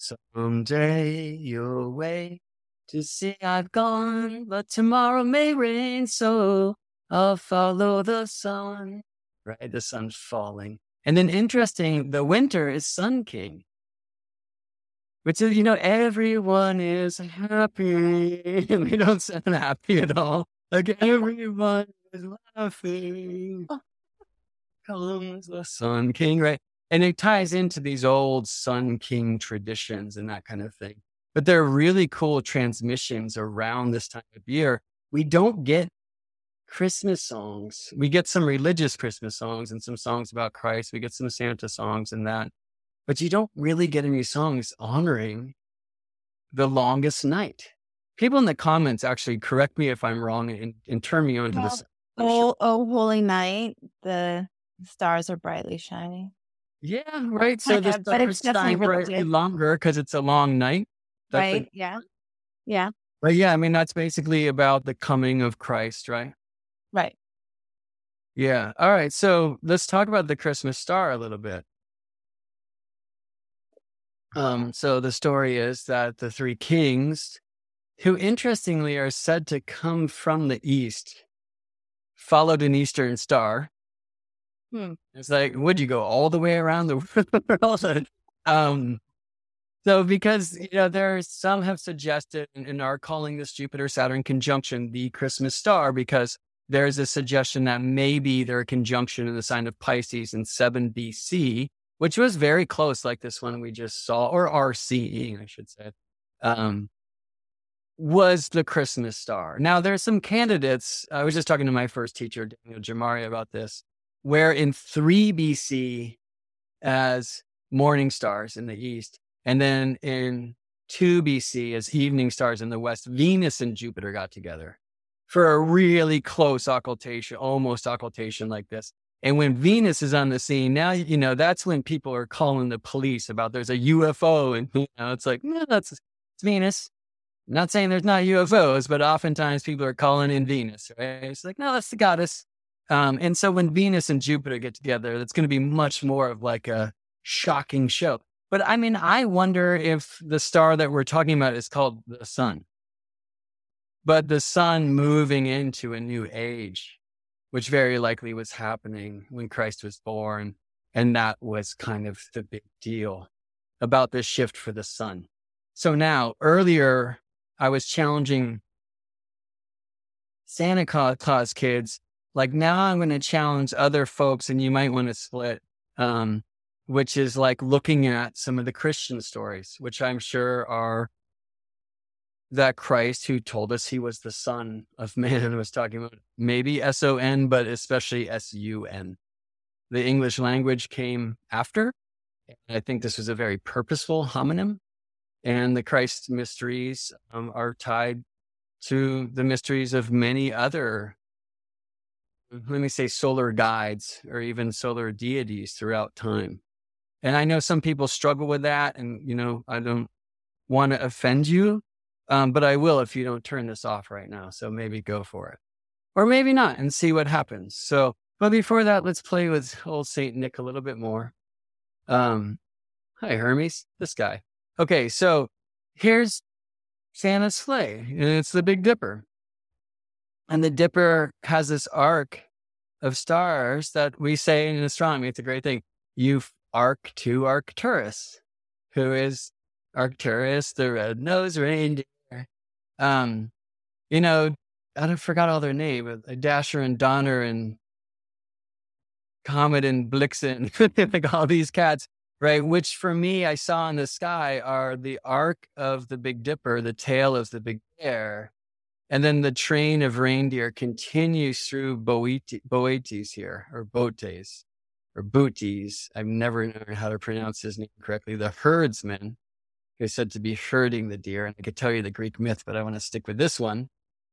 someday you'll wait to see I've gone, but tomorrow may rain, so I'll follow the sun. Right, the sun's falling. And then interesting, the winter is Sun King, which is, you know, everyone is happy. we don't sound happy at all. Like everyone is laughing. Comes the Sun King, right? And it ties into these old Sun King traditions and that kind of thing. But there are really cool transmissions around this time of year. We don't get Christmas songs. We get some religious Christmas songs and some songs about Christ. We get some Santa songs and that. But you don't really get any songs honoring the longest night. People in the comments actually correct me if I'm wrong and, and turn me on to this. Oh, oh, holy night. The stars are brightly shining. Yeah, right. So the but it's stars shine longer because it's a long night. That's right? the- yeah. Yeah. but yeah, I mean, that's basically about the coming of Christ, right? Right. Yeah. All right. So let's talk about the Christmas star a little bit. Um, so the story is that the three kings, who interestingly are said to come from the east, followed an eastern star. Hmm. It's like, would you go all the way around the world? um, so because you know there some have suggested and, are calling this Jupiter Saturn conjunction the Christmas star because there's a suggestion that maybe there their conjunction in the sign of Pisces in 7 BC, which was very close, like this one we just saw, or BCE, I should say, um, was the Christmas star. Now, there's some candidates. I was just talking to my first teacher, Daniel Giamario, about this, where in 3 BC as morning stars in the east, and then in 2 BC as evening stars in the west, Venus and Jupiter got together for a really close occultation, almost occultation like this. And when Venus is on the scene, now, you know, that's when people are calling the police about there's a UFO. And, you know, it's like, no, that's it's Venus. I'm not saying there's not UFOs, but oftentimes people are calling in Venus, right? It's like, no, that's the goddess. Um, and so when Venus and Jupiter get together, it's going to be much more of like a shocking show. But I mean, I wonder if the star that we're talking about is called the sun. But the sun moving into a new age, which very likely was happening when Christ was born. And that was kind of the big deal about this shift for the sun. So now, earlier, I was challenging Santa Claus kids. Like now, I'm going to challenge other folks, and you might want to split, um, which is like looking at some of the Christian stories, which I'm sure are that Christ who told us he was the Son of Man was talking about maybe S O N, but especially S U N. The English language came after. I think this was a very purposeful homonym. And the Christ mysteries um, are tied to the mysteries of many other, let me say, solar guides or even solar deities throughout time. And I know some people struggle with that. And, you know, I don't want to offend you, um, but I will if you don't turn this off right now. So maybe go for it. Or maybe not and see what happens. So, but before that, let's play with old Saint Nick a little bit more. Um, hi, Hermes, this guy. Okay, so here's Santa's sleigh, and it's the Big Dipper. And the Dipper has this arc of stars that we say in astronomy, it's a great thing. You arc to Arcturus, who is Arcturus, the red-nosed reindeer. Um, you know, I forgot all their name, Dasher and Donner and Comet and Blitzen, like all these cats right? Which for me, I saw in the sky are the arc of the Big Dipper, the tail of the Big Bear, and then the train of reindeer continues through Boetes here, or Botes, or Booties. I've never known how to pronounce his name correctly. The herdsman, who's said to be herding the deer. And I could tell you the Greek myth, but I want to stick with this one.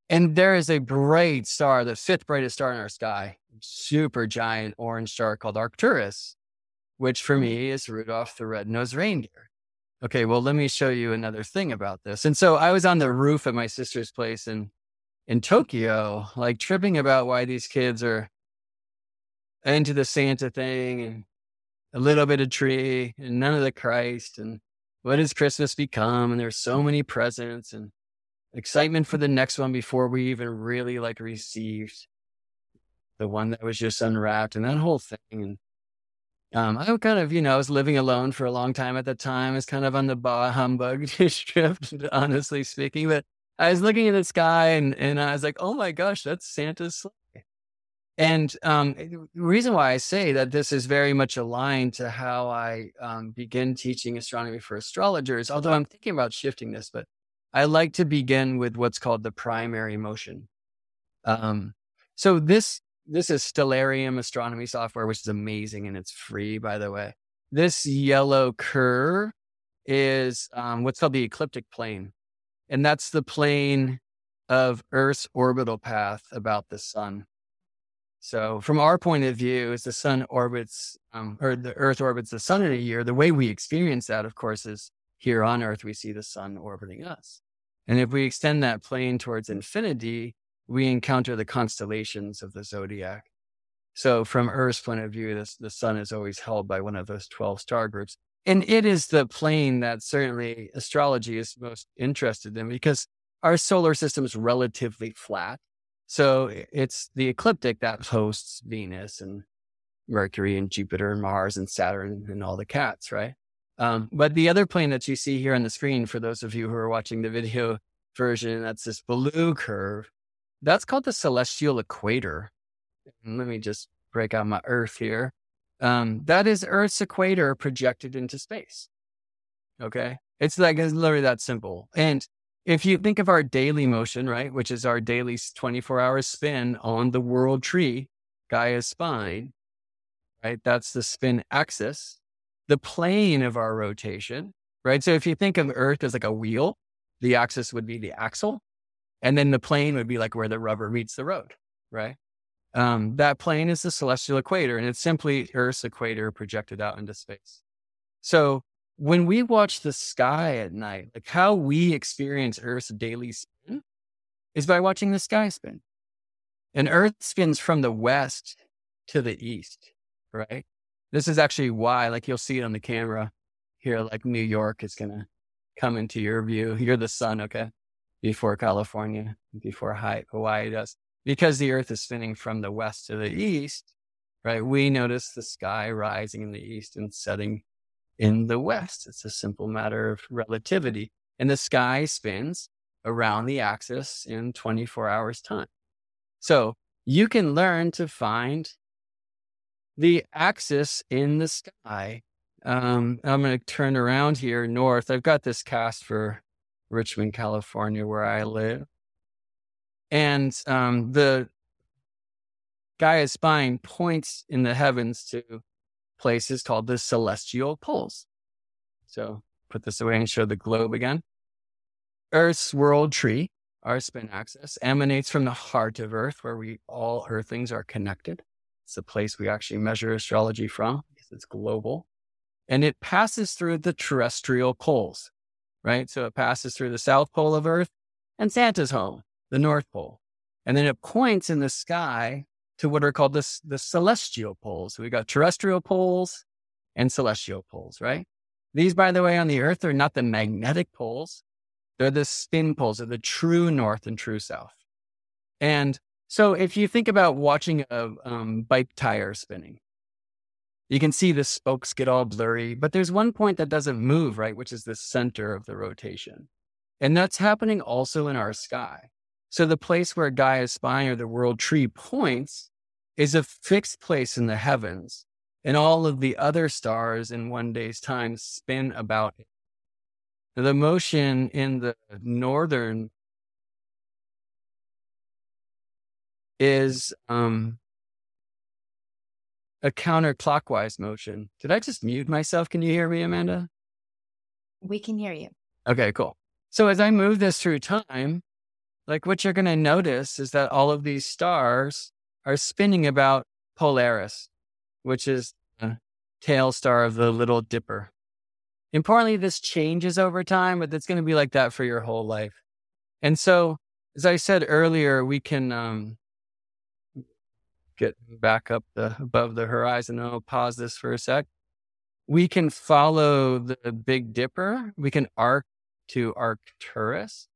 And there is a bright star, the fifth brightest star in our sky, super giant orange star called Arcturus which for me is Rudolph the Red-Nosed Reindeer. Okay, well, let me show you another thing about this. And so I was on the roof at my sister's place in in Tokyo, like tripping about why these kids are into the Santa thing and a little bit of tree and none of the Christ and what does Christmas become? And there's so many presents and excitement for the next one before we even really like received the one that was just unwrapped and that whole thing. And um, I kind of, you know, I was living alone for a long time at the time. I was kind of on the bah humbug trip, honestly speaking. But I was looking at the sky and, and I was like, oh my gosh, that's Santa's sleigh. And um, the reason why I say that this is very much aligned to how I um, begin teaching astronomy for astrologers, although I'm thinking about shifting this, but I like to begin with what's called the primary motion. Um, so this this is Stellarium astronomy software, which is amazing and it's free, by the way. This yellow curve is um, what's called the ecliptic plane. And that's the plane of Earth's orbital path about the sun. So, from our point of view, as the sun orbits, um, or the Earth orbits the sun in a year, the way we experience that, of course, is here on Earth, we see the sun orbiting us. And if we extend that plane towards infinity, we encounter the constellations of the zodiac. So, from Earth's point of view, this, the sun is always held by one of those 12 star groups. And it is the plane that certainly astrology is most interested in because our solar system is relatively flat. So, it's the ecliptic that hosts Venus and Mercury and Jupiter and Mars and Saturn and all the cats, right? Um, but the other plane that you see here on the screen, for those of you who are watching the video version, that's this blue curve that's called the celestial equator. Let me just break out my Earth here. Um, that is Earth's equator projected into space. Okay. It's like, it's literally that simple. And if you think of our daily motion, right, which is our daily 24 hour spin on the world tree, Gaia's spine, right? That's the spin axis, the plane of our rotation, right? So if you think of Earth as like a wheel, the axis would be the axle. And then the plane would be like where the rubber meets the road, right? Um, that plane is the celestial equator, and it's simply Earth's equator projected out into space. So when we watch the sky at night, like how we experience Earth's daily spin is by watching the sky spin. And Earth spins from the west to the east, right? This is actually why, like you'll see it on the camera here, like New York is going to come into your view. You're the sun, okay? Before California, before Hawaii does. Because the Earth is spinning from the west to the east, right? We notice the sky rising in the east and setting in the west. It's a simple matter of relativity. And the sky spins around the axis in 24 hours time. So you can learn to find the axis in the sky. Um, I'm going to turn around here north. I've got this cast for Richmond, California, where I live. And um, the is spine points in the heavens to places called the celestial poles. So put this away and show the globe again. Earth's world tree, our spin axis, emanates from the heart of Earth, where we all Earthlings are connected. It's the place we actually measure astrology from because it's global. And it passes through the terrestrial poles, right? So it passes through the south pole of Earth and Santa's home, the North Pole. And then it points in the sky to what are called the, the celestial poles. So we got terrestrial poles and celestial poles, right? These, by the way, on the Earth are not the magnetic poles. They're the spin poles, they're the true north and true south. And so if you think about watching a um, bike tire spinning, you can see the spokes get all blurry, but there's one point that doesn't move, right? Which is the center of the rotation. And that's happening also in our sky. So the place where Gaia's spine or the world tree points is a fixed place in the heavens, and all of the other stars in one day's time spin about it. Now, The motion in the northern is um, a counterclockwise motion. Did I just mute myself? Can you hear me, Amanda? We can hear you. Okay, cool. So as I move this through time, like what you're going to notice is that all of these stars are spinning about Polaris, which is the tail star of the Little Dipper. Importantly, this changes over time, but it's going to be like that for your whole life. And so, as I said earlier, we can um, get back up the above the horizon. I'll pause this for a sec. We can follow the Big Dipper. We can arc to Arcturus.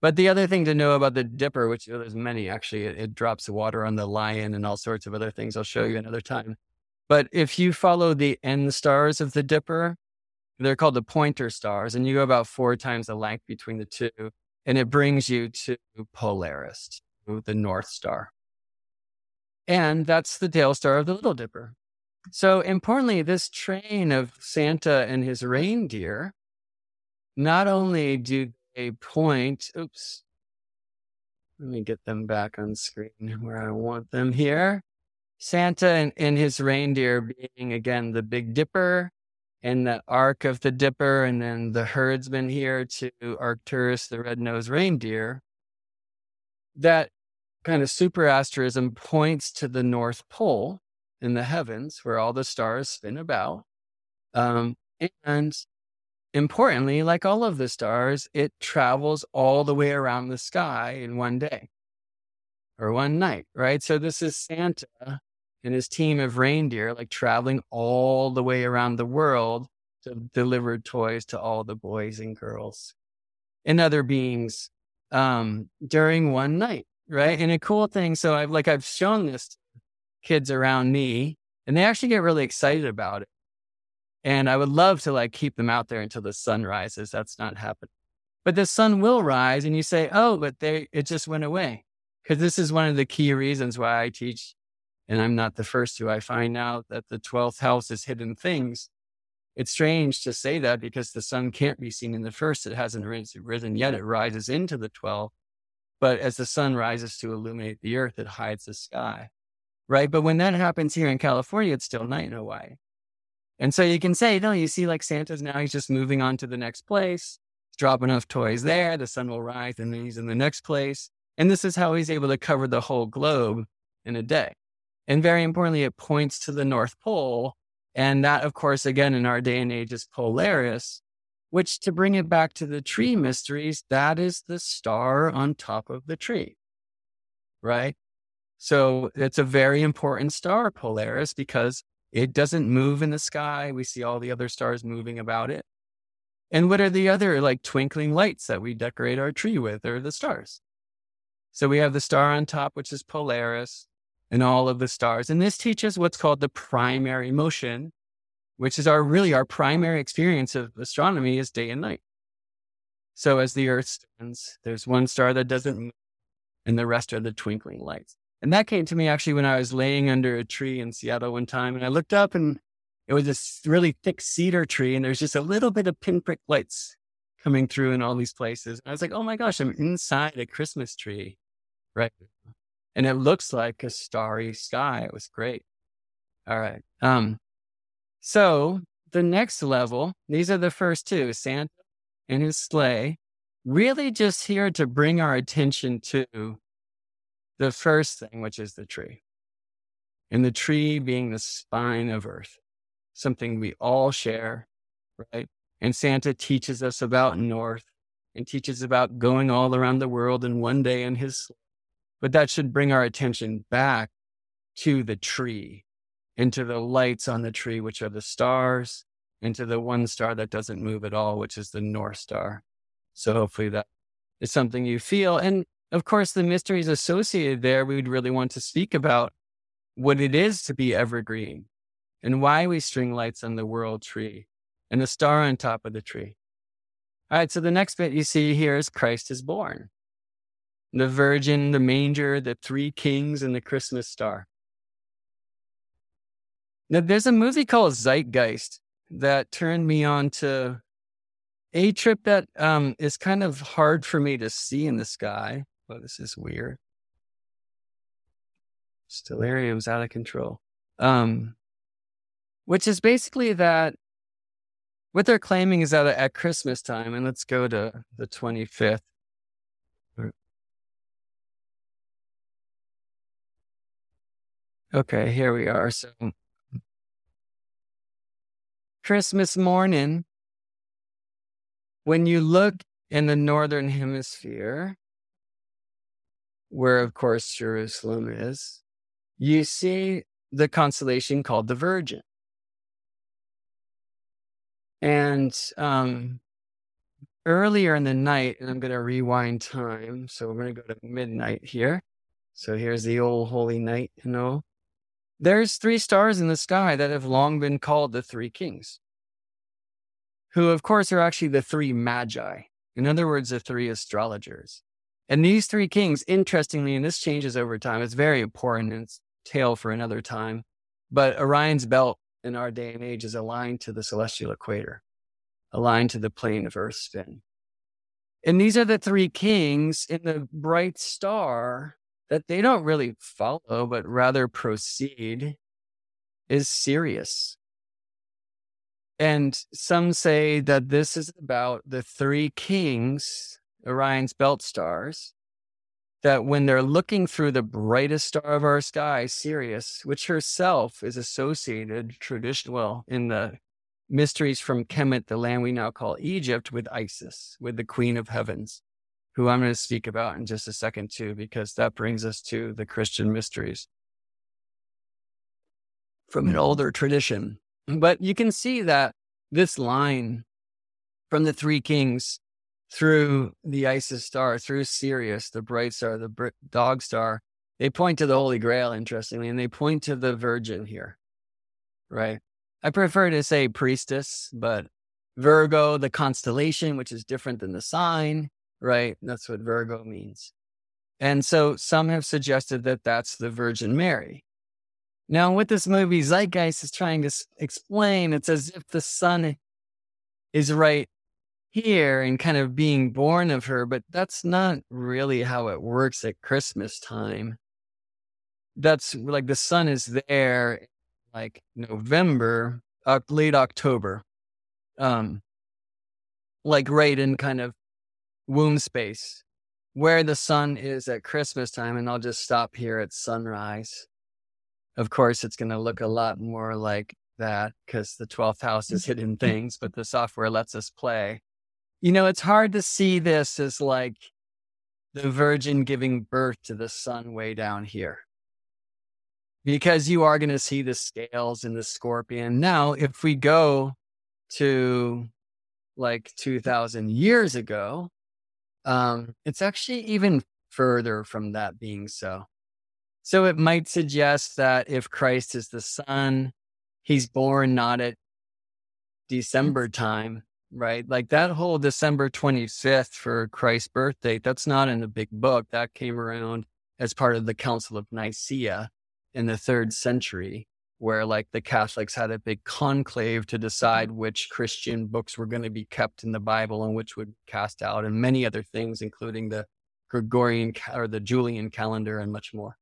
But the other thing to know about the dipper, which oh, there's many actually, it, it, drops water on the lion and all sorts of other things. I'll show you another time. But if you follow the end stars of the dipper, they're called the pointer stars, and you go about four times the length between the two, and it brings you to Polaris, the North Star. And that's the tail star of the Little Dipper. So importantly, this train of Santa and his reindeer, not only do they point. Oops. Let me get them back on screen where I want them here. Santa and, and his reindeer being again the Big Dipper and the Arc of the Dipper, and then the herdsman here to Arcturus, the red-nosed reindeer. That kind of super asterism points to the North Pole in the heavens, where all the stars spin about. Um, and Importantly, like all of the stars, it travels all the way around the sky in one day or one night, right? So this is Santa and his team of reindeer, like traveling all the way around the world to deliver toys to all the boys and girls and other beings um, during one night, right? And a cool thing, so I've like I've shown this kids around me, and they actually get really excited about it. And I would love to like keep them out there until the sun rises. That's not happening. But the sun will rise and you say, oh, but they, it just went away. Cause this is one of the key reasons why I teach. And I'm not the first to, I find out that the 12th house is hidden things. It's strange to say that because the sun can't be seen in the first. It hasn't risen yet. It rises into the 12th. But as the sun rises to illuminate the earth, it hides the sky. Right. But when that happens here in California, it's still night in Hawaii. And so you can say, no, you see, like Santa's now, he's just moving on to the next place, drop enough toys there. The sun will rise and then he's in the next place. And this is how he's able to cover the whole globe in a day. And very importantly, it points to the North Pole. And that, of course, again, in our day and age is Polaris, which to bring it back to the tree mysteries, that is the star on top of the tree, right? So it's a very important star, Polaris, because it doesn't move in the sky. We see all the other stars moving about it. And what are the other like twinkling lights that we decorate our tree with or the stars? So we have the star on top, which is Polaris, and all of the stars. And this teaches what's called the primary motion, which is our really our primary experience of astronomy is day and night. So as the Earth spins, there's one star that doesn't move, and the rest are the twinkling lights. And that came to me actually when I was laying under a tree in Seattle one time, and I looked up and it was this really thick cedar tree, and there's just a little bit of pinprick lights coming through in all these places. And I was like, oh my gosh, I'm inside a Christmas tree, right? And it looks like a starry sky. It was great. All right. Um, so the next level, these are the first two, Santa and his sleigh, really just here to bring our attention to the first thing, which is the tree. And the tree being the spine of earth something we all share, right? And Santa teaches us about North and teaches about going all around the world in one day in his. Sleigh. But that should bring our attention back to the tree, into the lights on the tree, which are the stars, into the one star that doesn't move at all, which is the North Star. So hopefully that is something you feel. And of course, the mysteries associated there, we would really want to speak about what it is to be evergreen, and why we string lights on the world tree and the star on top of the tree. All right, so the next bit you see here is Christ is born. The virgin, the manger, the three kings, and the Christmas star. Now, there's a movie called Zeitgeist that turned me on to a trip that um, is kind of hard for me to see in the sky. Well, this is weird. Stellarium's out of control. Um, which is basically that what they're claiming is that at Christmas time, and let's go to the 25th. Okay, here we are. So, Christmas morning, when you look in the northern hemisphere, where of course Jerusalem is, you see the constellation called the Virgin. And um, earlier in the night, and I'm going to rewind time. So we're going to go to midnight here. So here's the old holy night, you know. There's three stars in the sky that have long been called the three kings, who, of course, are actually the three magi. In other words, the three astrologers. And these three kings, interestingly, and this changes over time, it's very important and it's tale for another time. But Orion's belt in our day and age is aligned to the celestial equator, aligned to the plane of Earth's spin. And these are the three kings in the bright star that they don't really follow, but rather proceed is Sirius. And some say that this is about the three kings, Orion's belt stars, that when they're looking through the brightest star of our sky, Sirius, which herself is associated traditional well, in the mysteries from Kemet, the land we now call Egypt, with Isis, with the Queen of Heavens, who I'm going to speak about in just a second too, because that brings us to the Christian mysteries from an older tradition. But you can see that this line from the three kings through the Isis star, through Sirius, the bright star, the dog star, they point to the Holy Grail, interestingly, and they point to the Virgin here, right? I prefer to say priestess, but Virgo, the constellation, which is different than the sign, right? That's what Virgo means. And so some have suggested that that's the Virgin Mary. Now, what this movie Zeitgeist is trying to explain, it's as if the sun is right here and kind of being born of her, but that's not really how it works at Christmas time. That's like the sun is there like November, uh, late October, um, like right in kind of womb space where the sun is at Christmas time. And I'll just stop here at sunrise. Of course, it's going to look a lot more like that because the 12th house is hidden things, but the software lets us play you know, it's hard to see this as like the virgin giving birth to the sun way down here. because you are going to see the scales in the scorpion. Now, if we go to like 2000 years ago, um, it's actually even further from that being so. So it might suggest that if Christ is the Son, he's born not at December time, right? Like that whole December 25th for Christ's birthday, that's not in the big book. That came around as part of the Council of Nicaea in the third century, where like the Catholics had a big conclave to decide which Christian books were going to be kept in the Bible and which would cast out, and many other things, including the Gregorian or the Julian calendar and much more.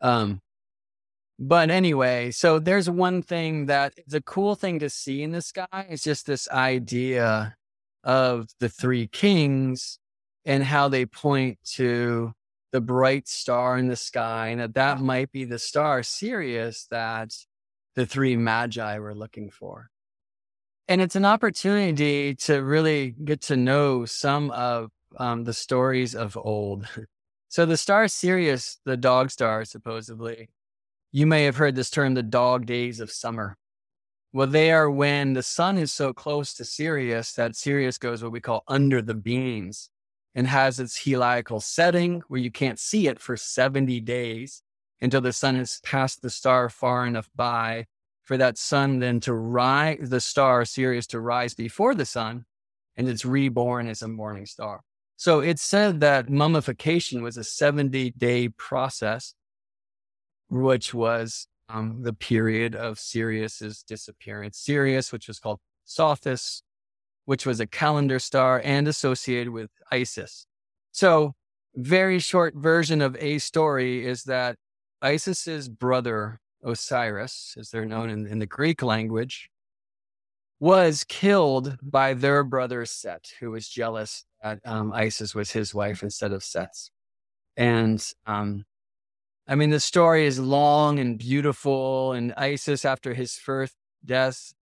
Um, but anyway, so there's one thing that is a cool thing to see in the sky is just this idea of the three kings and how they point to the bright star in the sky and that that might be the star Sirius that the three magi were looking for. And it's an opportunity to really get to know some of um, the stories of old. So the star Sirius, the dog star, supposedly, you may have heard this term, the dog days of summer. Well, they are when the sun is so close to Sirius that Sirius goes what we call under the beams and has its heliacal setting where you can't see it for 70 days until the sun has passed the star far enough by for that sun then to rise, the star Sirius to rise before the sun, and it's reborn as a morning star. So it said that mummification was a 70 day process, which was um, the period of Sirius's disappearance. Sirius, which was called Sothis, which was a calendar star and associated with Isis. So, very short version of a story is that Isis's brother Osiris, as they're known in, in the Greek language, was killed by their brother Set, who was jealous that um, Isis was his wife instead of Set's. And um, I mean, the story is long and beautiful. And Isis, after his first death,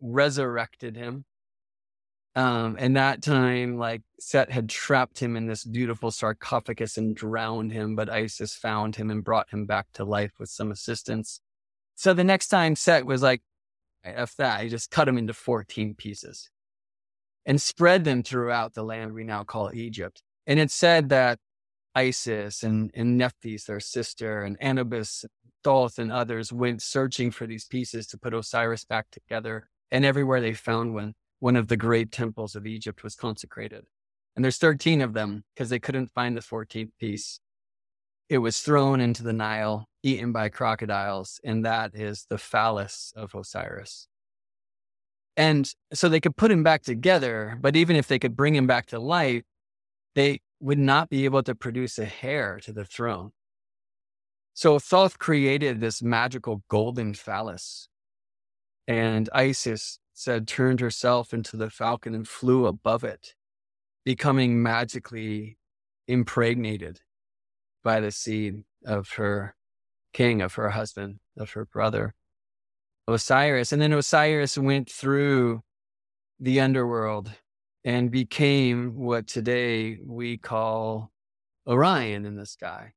resurrected him. Um, and that time, like Set had trapped him in this beautiful sarcophagus and drowned him, but Isis found him and brought him back to life with some assistance. So the next time Set was like, F that. He just cut him into 14 pieces and spread them throughout the land we now call Egypt. And it said that Isis and, and Nephthys, their sister, and Anubis, Thoth, and others went searching for these pieces to put Osiris back together. And everywhere they found one, one of the great temples of Egypt was consecrated. And there's 13 of them because they couldn't find the 14th piece. It was thrown into the Nile eaten by crocodiles, and that is the phallus of Osiris. And so they could put him back together, but even if they could bring him back to life, they would not be able to produce a heir to the throne. So Thoth created this magical golden phallus. And Isis said, turned herself into the falcon and flew above it, becoming magically impregnated by the seed of her king, of her husband, of her brother, Osiris. And then Osiris went through the underworld and became what today we call Orion in the sky.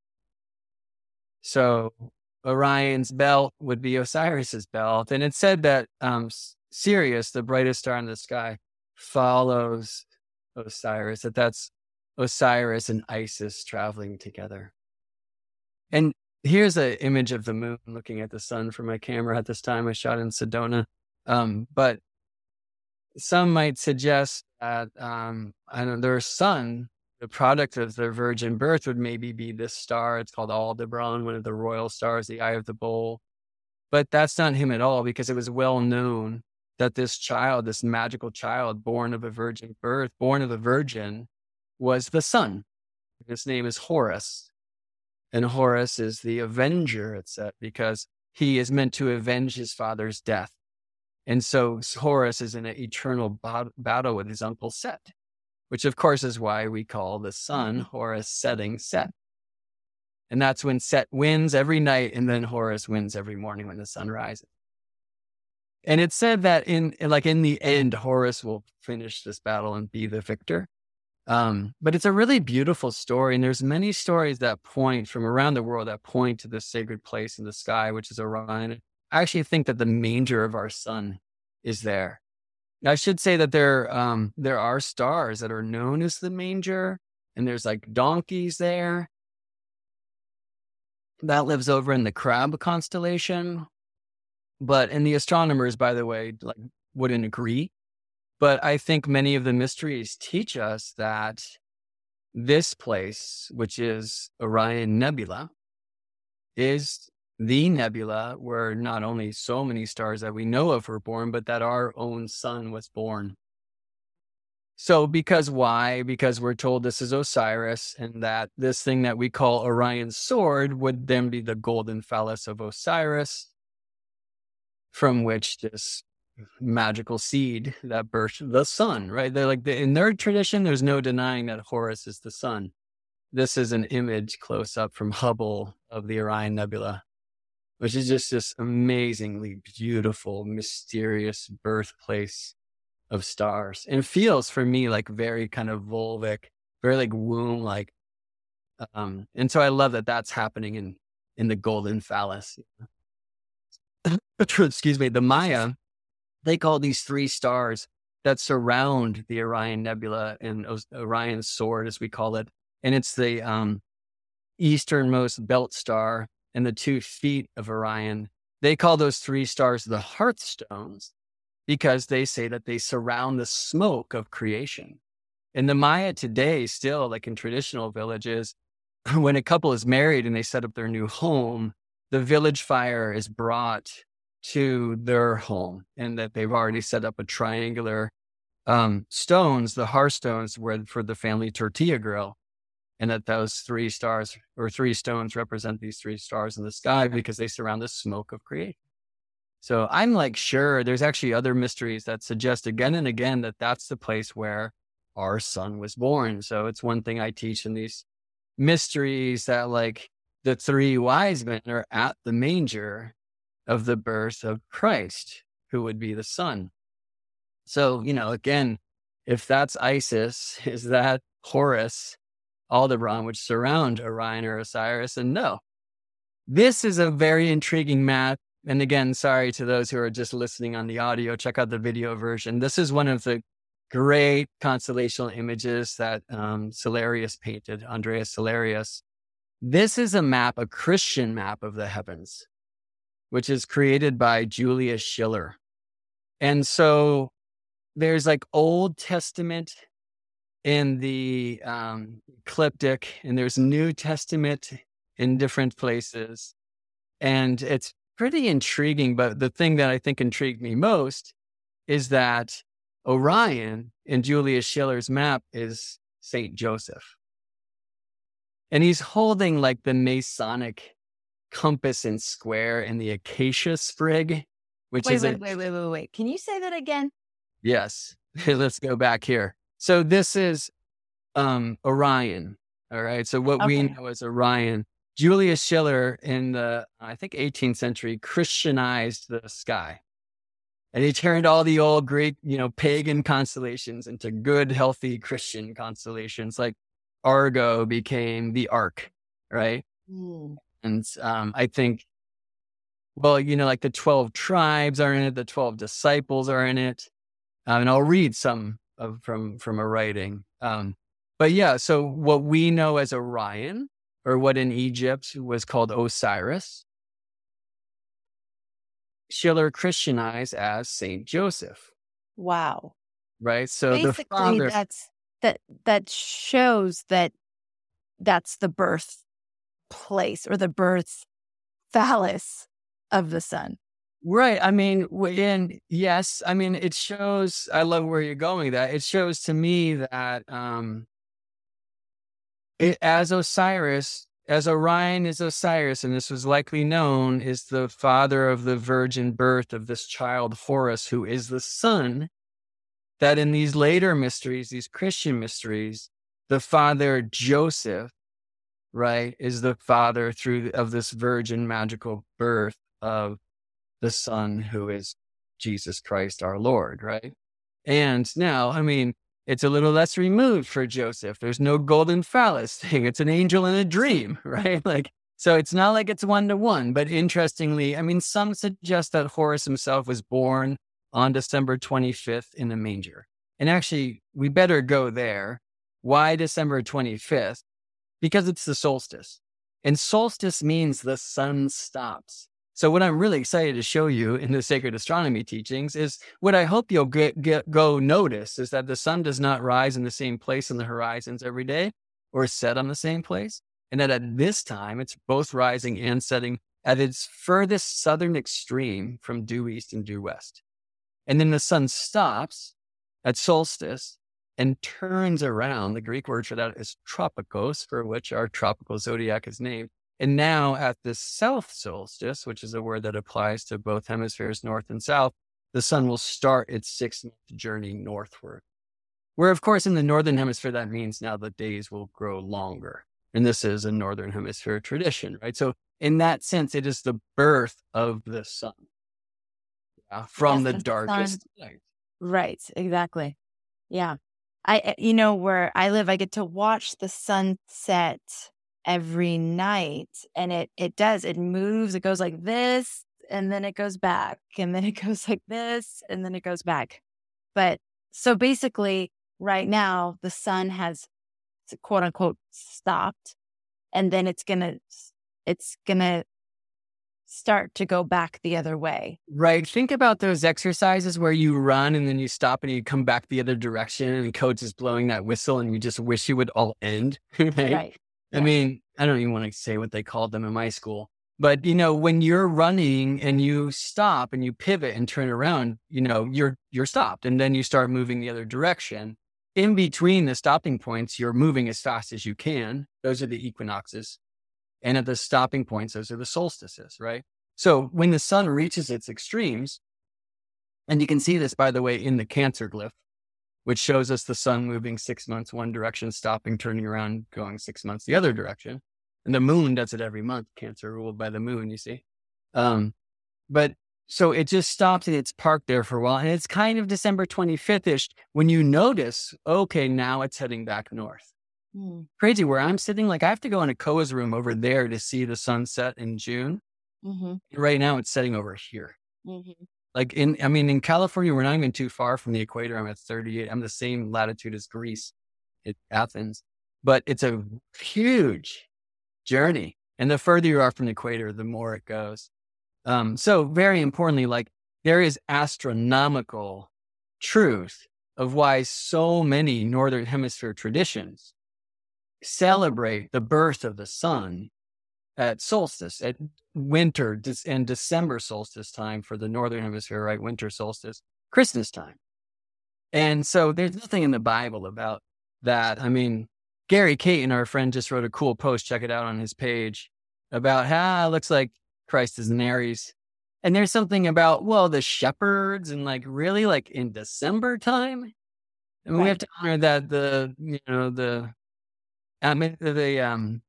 So Orion's belt would be Osiris's belt. And it said that um, Sirius, the brightest star in the sky, follows Osiris, that that's Osiris and Isis traveling together. And here's an image of the moon looking at the sun from my camera at this time I shot in Sedona. Um, but some might suggest that um, I their son, the product of their virgin birth, would maybe be this star. It's called Aldebaran, one of the royal stars, the eye of the bull. But that's not him at all because it was well known that this child, this magical child born of a virgin birth, born of a virgin, was the sun. His name is Horus. And Horus is the avenger, it said, because he is meant to avenge his father's death. And so Horus is in an eternal battle with his uncle Set, which of course is why we call the sun. Horus setting Set. And that's when Set wins every night, and then Horus wins every morning when the sun rises. And it said that in like in the end, Horus will finish this battle and be the victor. Um, but it's a really beautiful story. And there's many stories that point from around the world that point to this sacred place in the sky, which is Orion. I actually think that the manger of our sun is there. I should say that there, um, there are stars that are known as the manger, and there's like donkeys there. That lives over in the crab constellation. But, and the astronomers, by the way, like wouldn't agree but I think many of the mysteries teach us that this place, which is Orion Nebula, is the nebula where not only so many stars that we know of were born, but that our own sun was born. So, because why? Because we're told this is Osiris, and that this thing that we call Orion's sword would then be the golden phallus of Osiris, from which this magical seed that birthed the sun, right? They're like, in their tradition, there's no denying that Horus is the sun. This is an image close up from Hubble of the Orion Nebula, which is just this amazingly beautiful, mysterious birthplace of stars and feels for me like very kind of vulvic, very like womb like. Um, and so I love that that's happening in, in the golden phallus. Excuse me, the Maya they call these three stars that surround the Orion Nebula and Orion's sword, as we call it. And it's the um, easternmost belt star and the two feet of Orion. They call those three stars the hearthstones because they say that they surround the smoke of creation. And the Maya today, still like in traditional villages, when a couple is married and they set up their new home, the village fire is brought to their home and that they've already set up a triangular um, stones, the hearthstones were for the family tortilla grill. And that those three stars or three stones represent these three stars in the sky because they surround the smoke of creation. So I'm like, sure, there's actually other mysteries that suggest again and again that that's the place where our son was born. So it's one thing I teach in these mysteries that like the three wise men are at the manger of the birth of Christ, who would be the Son. So, you know, again, if that's Isis, is that Horus, Aldebaran, which surround Orion or Osiris? And no, this is a very intriguing map. And again, sorry to those who are just listening on the audio, check out the video version. This is one of the great constellational images that um, Cellarius painted, Andreas Cellarius. This is a map, a Christian map of the heavens which is created by Julius Schiller. And so there's like Old Testament in the um, ecliptic, and there's New Testament in different places. And it's pretty intriguing. But the thing that I think intrigued me most is that Orion in Julius Schiller's map is Saint Joseph. And he's holding like the Masonic compass and square and the acacia sprig, which wait, is wait, a, wait, wait, wait, wait. Can you say that again? Yes. Let's go back here. So this is um Orion. All right. So what okay. we know as Orion, Julius Schiller in the I think 18th century Christianized the sky. And he turned all the old Greek, you know, pagan constellations into good, healthy Christian constellations. Like Argo became the Ark, right? Mm. And um, I think, well, you know, like the 12 tribes are in it, the 12 disciples are in it. Um, and I'll read some of, from, from a writing. Um, but yeah, so what we know as Orion, or what in Egypt was called Osiris, Schiller Christianized as Saint Joseph. Wow. Right. So Basically, the father that's that that shows that that's the birth place or the birth phallus of the sun. Right. I mean, when yes, I mean it shows. I love where you're going. That it shows to me that um, it, as Osiris, as Orion is Osiris, and this was likely known, is the father of the virgin birth of this child Horus, who is the son. That in these later mysteries, these Christian mysteries, the father Joseph right, is the father through of this virgin magical birth of the son who is Jesus Christ our Lord, right? And now, I mean, It's a little less removed for Joseph. There's no golden phallus thing. It's an angel in a dream, right? Like, so it's not like it's one to one. But interestingly, I mean, some suggest that Horus himself was born on December 25th in a manger. And actually, we better go there. Why December 25th? Because it's the solstice. And solstice means the sun stops. So what I'm really excited to show you in the sacred astronomy teachings is what I hope you'll get, get, go notice is that the sun does not rise in the same place in the horizons every day or set on the same place. And that at this time, it's both rising and setting at its furthest southern extreme from due east and due west. And then the sun stops at solstice and turns around. The Greek word for that is tropikos, for which our tropical zodiac is named and now at the south solstice, which is a word that applies to both hemispheres, north and south, the sun will start its six month journey northward. Where, of course, in the northern hemisphere, that means now the days will grow longer. And this is a northern hemisphere tradition, right? So, in that sense, it is the birth of the sun yeah, from yes, the darkest night. Right, exactly. Yeah. I, eh, you know, where I live, I get to watch the sunset every night and it it does it moves it goes like this and then it goes back and then it goes like this and then it goes back but so basically right now the sun has quote unquote stopped and then it's gonna it's gonna start to go back the other way. Right. Think about those exercises where you run and then you stop and you come back the other direction and coach is blowing that whistle and you just wish it would all end. Right. right. I mean, I don't even want to say what they called them in my school, but you know, when you're running and you stop and you pivot and turn around, you know, you're you're stopped and then you start moving the other direction. In between the stopping points, you're moving as fast as you can. Those are the equinoxes. And at the stopping points, those are the solstices, right? So when the sun reaches its extremes, and you can see this, by the way, in the Cancer glyph, which shows us the sun moving six months one direction, stopping, turning around, going six months the other direction. And the moon does it every month. Cancer ruled by the moon, you see. Um, but so it just stops and it's parked there for a while. And it's kind of December 25th ish when you notice, okay, now it's heading back north. Hmm. Crazy where I'm sitting. Like I have to go in a Koa's room over there to see the sunset in June. Mm-hmm. Right now it's setting over here. Mm-hmm. Like in, I mean, in California, we're not even too far from the equator. I'm at 38. I'm the same latitude as Greece, at Athens, but it's a huge journey. And the further you are from the equator, the more it goes. Um, so very importantly, like there is astronomical truth of why so many Northern hemisphere traditions celebrate the birth of the sun at solstice, at winter and December solstice time for the northern hemisphere, right? Winter solstice, Christmas time. And so there's nothing in the Bible about that. I mean, Gary Caton, our friend, just wrote a cool post. Check it out on his page about how ah, it looks like Christ is an Aries. And there's something about, well, the shepherds and like really like in December time. I mean, right. we have to honor that the, you know, the, I mean, the, um,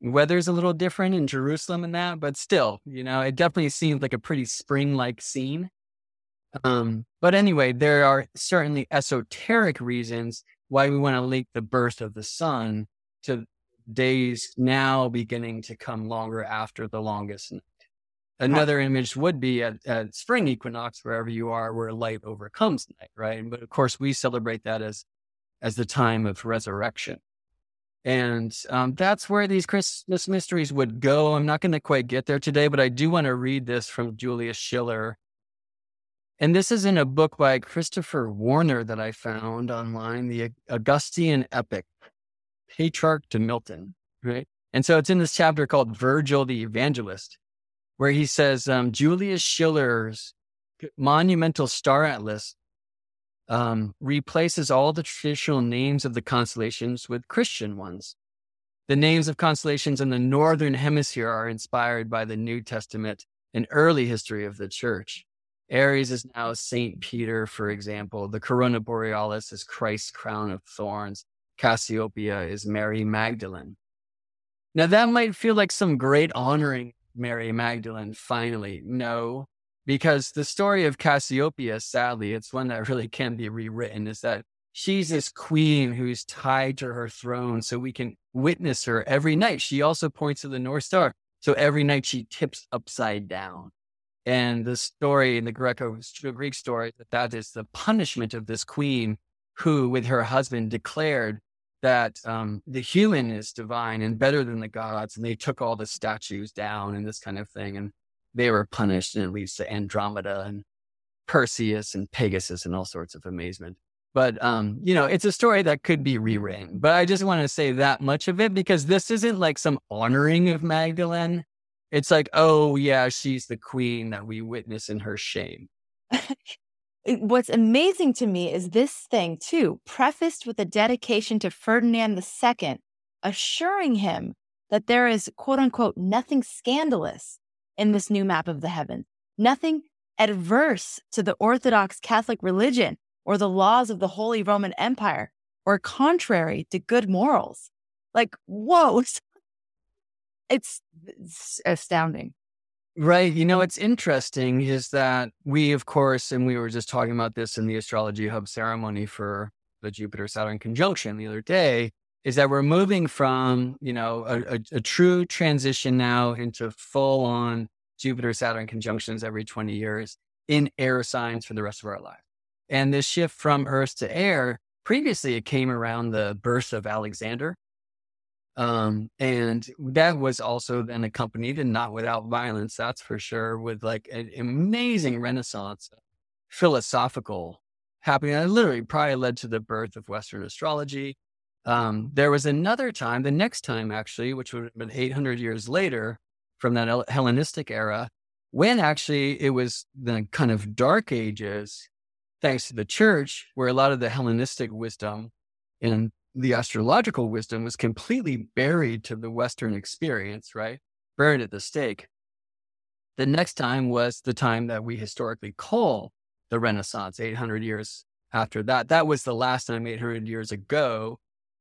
weather's a little different in Jerusalem and that, but still, you know, it definitely seems like a pretty spring like scene. Um, but anyway, there are certainly esoteric reasons why we want to link the birth of the sun to days now beginning to come longer after the longest night. Another image would be at, at spring equinox, wherever you are, where light overcomes night, right? But of course, we celebrate that as as the time of resurrection. And um, that's where these Christmas mysteries would go. I'm not going to quite get there today, but I do want to read this from Julius Schiller. And this is in a book by Christopher Warner that I found online, the Augustan Epic, Petrarch to Milton, right? And so it's in this chapter called Virgil the Evangelist, where he says um, Julius Schiller's monumental star atlas um, replaces all the traditional names of the constellations with Christian ones. The names of constellations in the northern hemisphere are inspired by the New Testament and early history of the church. Aries is now Saint Peter, for example. The Corona Borealis is Christ's crown of thorns. Cassiopeia is Mary Magdalene. Now that might feel like some great honoring Mary Magdalene finally. No, because the story of Cassiopeia, sadly, it's one that really can be rewritten, is that she's this queen who's tied to her throne so we can witness her every night. She also points to the North Star. So every night she tips upside down. And the story in the Greco Greek story that that is the punishment of this queen who, with her husband, declared that um, the human is divine and better than the gods. And they took all the statues down and this kind of thing. And they were punished. And it leads to Andromeda and Perseus and Pegasus and all sorts of amazement. But, um, you know, it's a story that could be rewritten. But I just want to say that much of it because this isn't like some honoring of Magdalene. It's like, oh, yeah, she's the queen that we witness in her shame. What's amazing to me is this thing, too, prefaced with a dedication to Ferdinand II, assuring him that there is, quote unquote, nothing scandalous in this new map of the heavens, nothing adverse to the Orthodox Catholic religion or the laws of the Holy Roman Empire or contrary to good morals. Like, whoa, it's, it's astounding. Right. You know, what's interesting is that we, of course, and we were just talking about this in the Astrology Hub ceremony for the Jupiter Saturn conjunction the other day, is that we're moving from, you know, a, a, a true transition now into full on Jupiter Saturn conjunctions every 20 years in air signs for the rest of our life. And this shift from Earth to air, previously it came around the birth of Alexander. Um, and that was also then accompanied and not without violence, that's for sure, with like an amazing renaissance philosophical happening that literally probably led to the birth of Western astrology. Um, there was another time, the next time actually, which would have been 800 years later, from that Hellenistic era, when actually it was the kind of dark ages, thanks to the church, where a lot of the Hellenistic wisdom and the astrological wisdom was completely buried to the Western experience, right? Buried at the stake. The next time was the time that we historically call the Renaissance, 800 years after that. That was the last time, 800 years ago,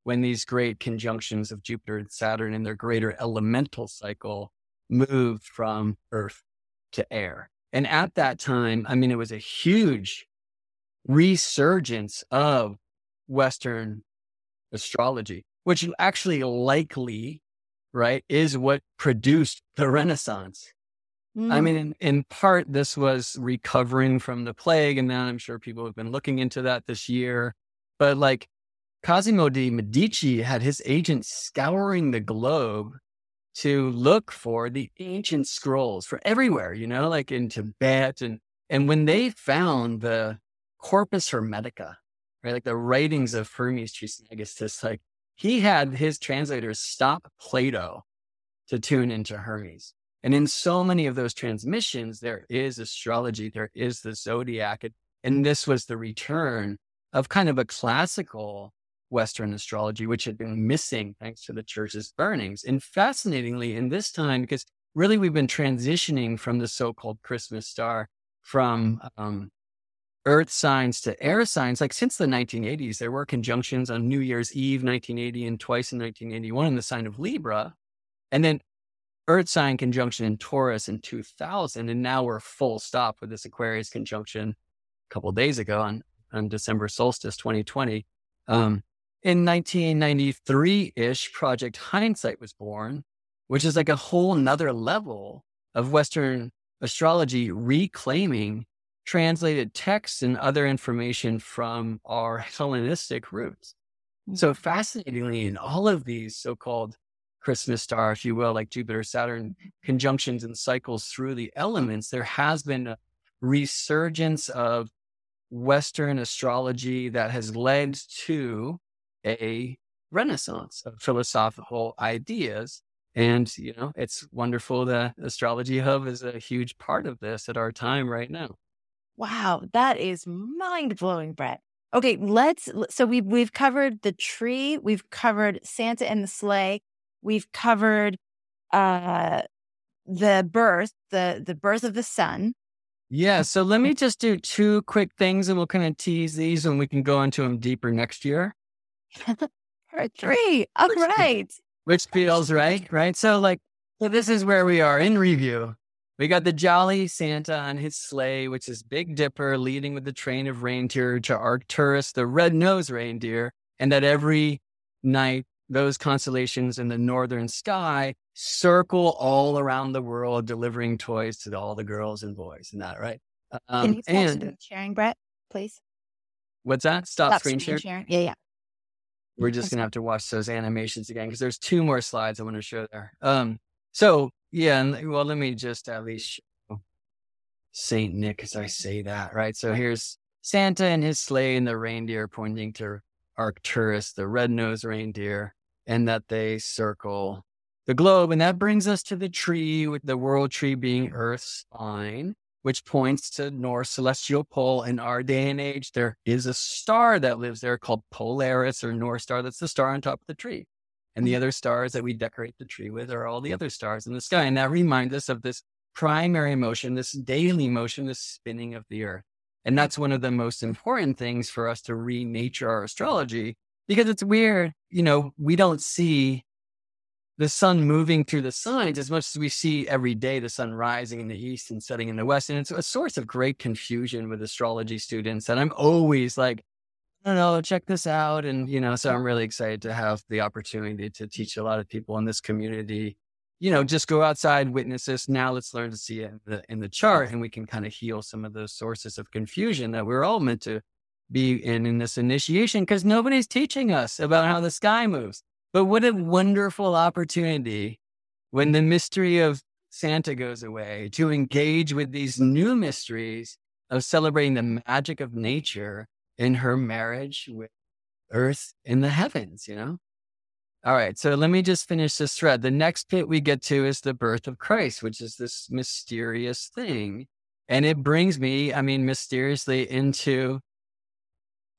when these great conjunctions of Jupiter and Saturn in their greater elemental cycle moved from earth to air. And at that time, I mean, it was a huge resurgence of Western astrology, which actually likely, right, is what produced the Renaissance. Mm. I mean, in, in part, this was recovering from the plague. And now I'm sure people have been looking into that this year. But like Cosimo de' Medici had his agents scouring the globe to look for the ancient scrolls for everywhere, you know, like in Tibet. And, and when they found the Corpus Hermetica, right, like the writings of Hermes Trismegistus, like he had his translators stop Plato to tune into Hermes. And in so many of those transmissions, there is astrology, there is the zodiac. And this was the return of kind of a classical Western astrology, which had been missing thanks to the church's burnings. And fascinatingly, in this time, because really we've been transitioning from the so called Christmas star from um, earth signs to air signs. Like since the 1980s, there were conjunctions on New Year's Eve, 1980, and twice in 1981 in the sign of Libra. And then earth sign conjunction in Taurus in 2000. And now we're full stop with this Aquarius conjunction a couple days ago on, on December solstice 2020. Um, in 1993 ish, Project Hindsight was born, which is like a whole nother level of Western astrology reclaiming translated texts and other information from our Hellenistic roots. So mm-hmm. fascinatingly, in all of these so-called Christmas star, if you will, like Jupiter, Saturn conjunctions and cycles through the elements, there has been a resurgence of Western astrology that has led to a renaissance of philosophical ideas. And, you know, it's wonderful that Astrology Hub is a huge part of this at our time right now. Wow, that is mind blowing, Brett. Okay, let's. So we've we've covered the tree, we've covered Santa and the sleigh, we've covered uh the birth, the the birth of the sun. Yeah. So let me just do two quick things, and we'll kind of tease these, and we can go into them deeper next year. Part three. All right. Which feels right, right? So like, so this is where we are in review. We got the jolly Santa on his sleigh, which is Big Dipper leading with the train of reindeer to Arcturus, the red-nosed reindeer, and that every night those constellations in the northern sky circle all around the world, delivering toys to all the girls and boys. And that right? Um, Can you stop and, sharing, Brett, please? What's that? Stop, stop screen, screen sharing. Yeah, yeah. We're just gonna have to watch those animations again because there's two more slides I want to show there. Um, so yeah, and well, let me just at least show Saint Nick as I say that, right? So here's Santa and his sleigh and the reindeer pointing to Arcturus, the red-nosed reindeer, and that they circle the globe. And that brings us to the tree, with the world tree being Earth's spine, which points to North Celestial Pole. In our day and age, there is a star that lives there called Polaris or North Star. That's the star on top of the tree. And the mm-hmm. other stars that we decorate the tree with are all the other stars in the sky. And that reminds us of this primary motion, this daily motion, this spinning of the earth. And that's one of the most important things for us to renature our astrology because it's weird. You know, we don't see the sun moving through the signs as much as we see every day the sun rising in the east and setting in the west. And it's a source of great confusion with astrology students. And I'm always like, I don't know, check this out. And, you know, so I'm really excited to have the opportunity to teach a lot of people in this community, you know, just go outside, witness this. Now let's learn to see it in the, in the chart and we can kind of heal some of those sources of confusion that we're all meant to be in in this initiation because nobody's teaching us about how the sky moves. But what a wonderful opportunity when the mystery of Santa goes away to engage with these new mysteries of celebrating the magic of nature in her marriage with earth in the heavens, you know? All right, so let me just finish this thread. The next bit we get to is the birth of Christ, which is this mysterious thing. And it brings me, I mean, mysteriously into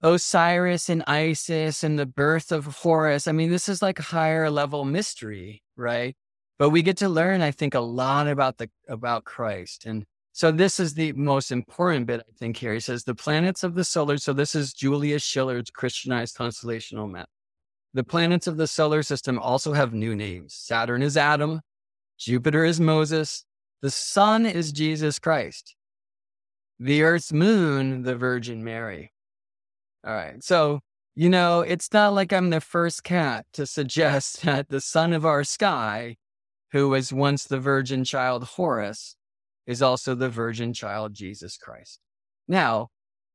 Osiris and Isis and the birth of Horus. I mean, this is like higher level mystery, right? But we get to learn, I think, a lot about the about Christ. And so this is the most important bit, I think, here. He says the planets of the solar. So this is Julius Schiller's Christianized constellational map. The planets of the solar system also have new names. Saturn is Adam, Jupiter is Moses, the sun is Jesus Christ, the Earth's moon, the Virgin Mary. All right. So, you know, it's not like I'm the first cat to suggest that the son of our sky, who was once the virgin child Horus, is also the virgin child Jesus Christ. Now,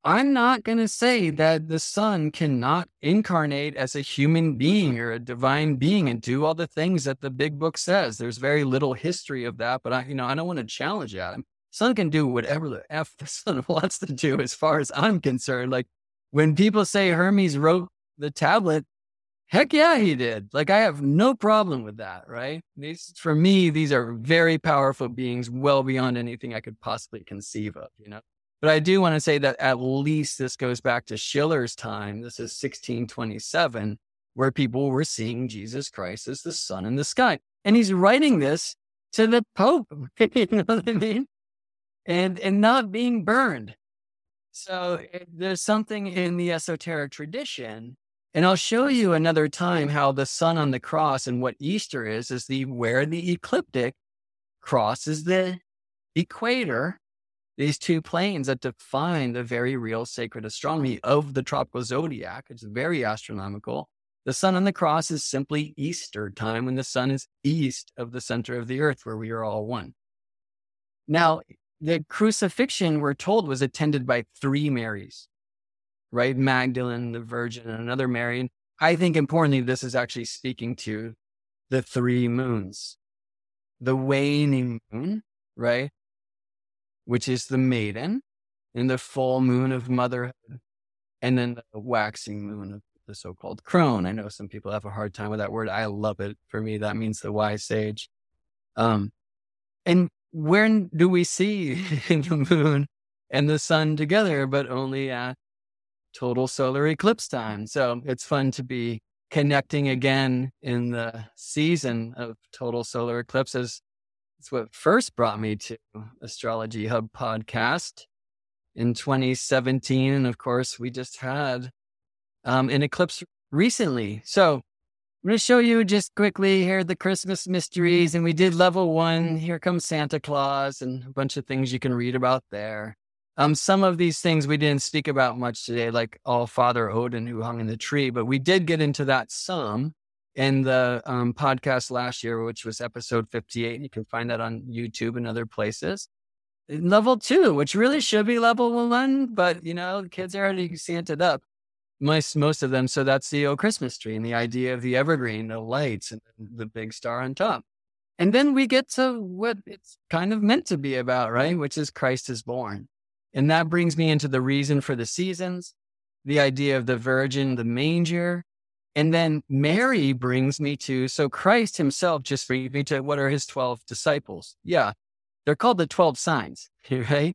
I'm not going to say that the son cannot incarnate as a human being or a divine being and do all the things that the big book says. There's very little history of that, but I, you know, I don't want to challenge that. Son can do whatever the F the son wants to do as far as I'm concerned. Like when people say Hermes wrote the tablet, heck yeah, he did. Like I have no problem with that, right? These, for me, these are very powerful beings, well beyond anything I could possibly conceive of, you know? But I do want to say that at least this goes back to Schiller's time. This is 1627, where people were seeing Jesus Christ as the sun in the sky. And he's writing this to the Pope, you know what I mean? And, and not being burned. So it, there's something in the esoteric tradition. And I'll show you another time how the sun on the cross and what Easter is, is the where the ecliptic crosses the equator, these two planes that define the very real sacred astronomy of the tropical zodiac. It's very astronomical. The sun on the cross is simply Easter time when the sun is east of the center of the earth, where we are all one. Now, the crucifixion, we're told, was attended by three Marys, right? Magdalene, the Virgin, and another Mary. And I think importantly, this is actually speaking to the three moons. The waning moon, right? Which is the maiden, and the full moon of motherhood, and then the waxing moon of the so called crone. I know some people have a hard time with that word. I love it. For me, that means the wise sage. Um, and when do we see the moon and the sun together, but only at total solar eclipse time? So it's fun to be connecting again in the season of total solar eclipses. It's what first brought me to Astrology Hub podcast in 2017. And of course, we just had um, an eclipse recently. So I'm going to show you just quickly here the Christmas mysteries. And we did level one. Here comes Santa Claus and a bunch of things you can read about there. Um, some of these things we didn't speak about much today, like All Father Odin who hung in the tree, but we did get into that some in the um, podcast last year, which was episode 58. You can find that on YouTube and other places. Level two, which really should be level one, but you know, kids are already Santed up most most of them. So that's the old Christmas tree and the idea of the evergreen, the lights, and the big star on top. And then we get to what it's kind of meant to be about, right? Which is Christ is born. And that brings me into the reason for the seasons, the idea of the virgin, the manger. And then Mary brings me to, so Christ himself just brings me to what are his 12 disciples? Yeah, they're called the 12 signs, right?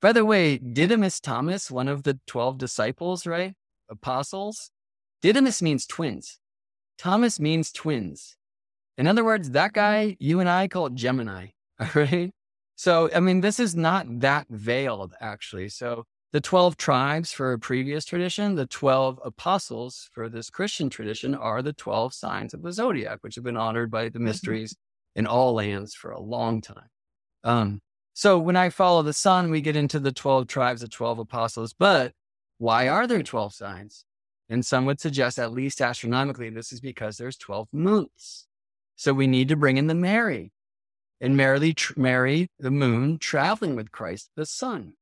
By the way, Didymus Thomas, one of the 12 disciples, right? Apostles. Didymus means twins. Thomas means twins. In other words, that guy, you and I call it Gemini. All right. So, I mean, this is not that veiled, actually. So, the 12 tribes for a previous tradition, the 12 apostles for this Christian tradition are the 12 signs of the zodiac, which have been honored by the mm-hmm. mysteries in all lands for a long time. Um, so, when I follow the sun, we get into the 12 tribes, the 12 apostles. But why are there 12 signs? And some would suggest, at least astronomically, this is because there's 12 moons. So we need to bring in the Mary and Mary, Mary, the moon, traveling with Christ, the sun.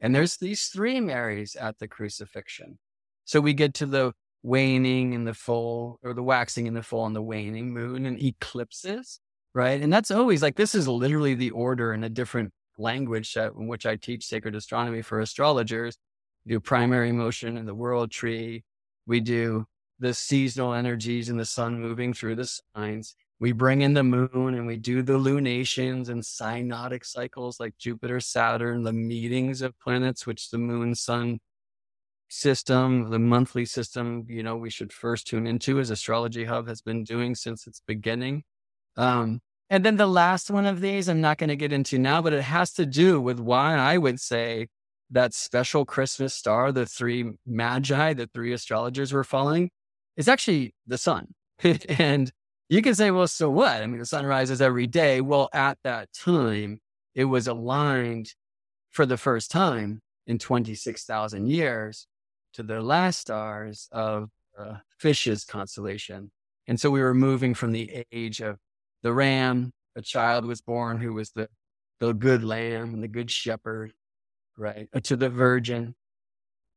And there's these three Marys at the crucifixion. So we get to the waning and the full, or the waxing and the full and the waning moon and eclipses, right? And that's always like, this is literally the order in a different language in which I teach sacred astronomy for astrologers do primary motion in the world tree. We do the seasonal energies and the sun moving through the signs. We bring in the moon and we do the lunations and synodic cycles like Jupiter, Saturn, the meetings of planets, which the moon sun system, the monthly system, you know, we should first tune into as Astrology Hub has been doing since its beginning. Um, and then the last one of these, I'm not going to get into now, but it has to do with why I would say that special Christmas star, the three magi, the three astrologers were following, is actually the sun. and you can say, well, so what? I mean, the sun rises every day. Well, at that time, it was aligned for the first time in 26,000 years to the last stars of uh, Fish's constellation. And so we were moving from the age of the ram, a child was born who was the, the good lamb and the good shepherd right? Uh, to the virgin.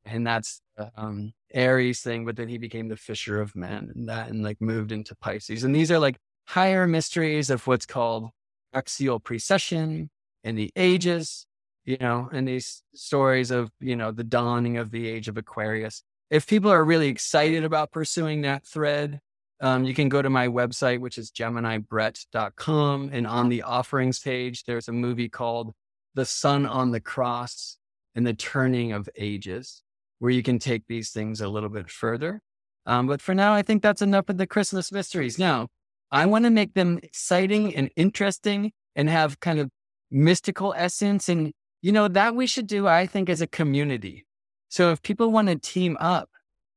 And that's the um, Aries thing, but then he became the fisher of men and that and like moved into Pisces. And these are like higher mysteries of what's called axial precession and the ages, you know, and these stories of, you know, the dawning of the age of Aquarius. If people are really excited about pursuing that thread, um, you can go to my website, which is geminibrett.com. And on the offerings page, there's a movie called the sun on the Cross and the Turning of Ages, where you can take these things a little bit further. Um, but for now, I think that's enough of the Christmas mysteries. Now, I want to make them exciting and interesting and have kind of mystical essence. And, you know, that we should do, I think, as a community. So if people want to team up,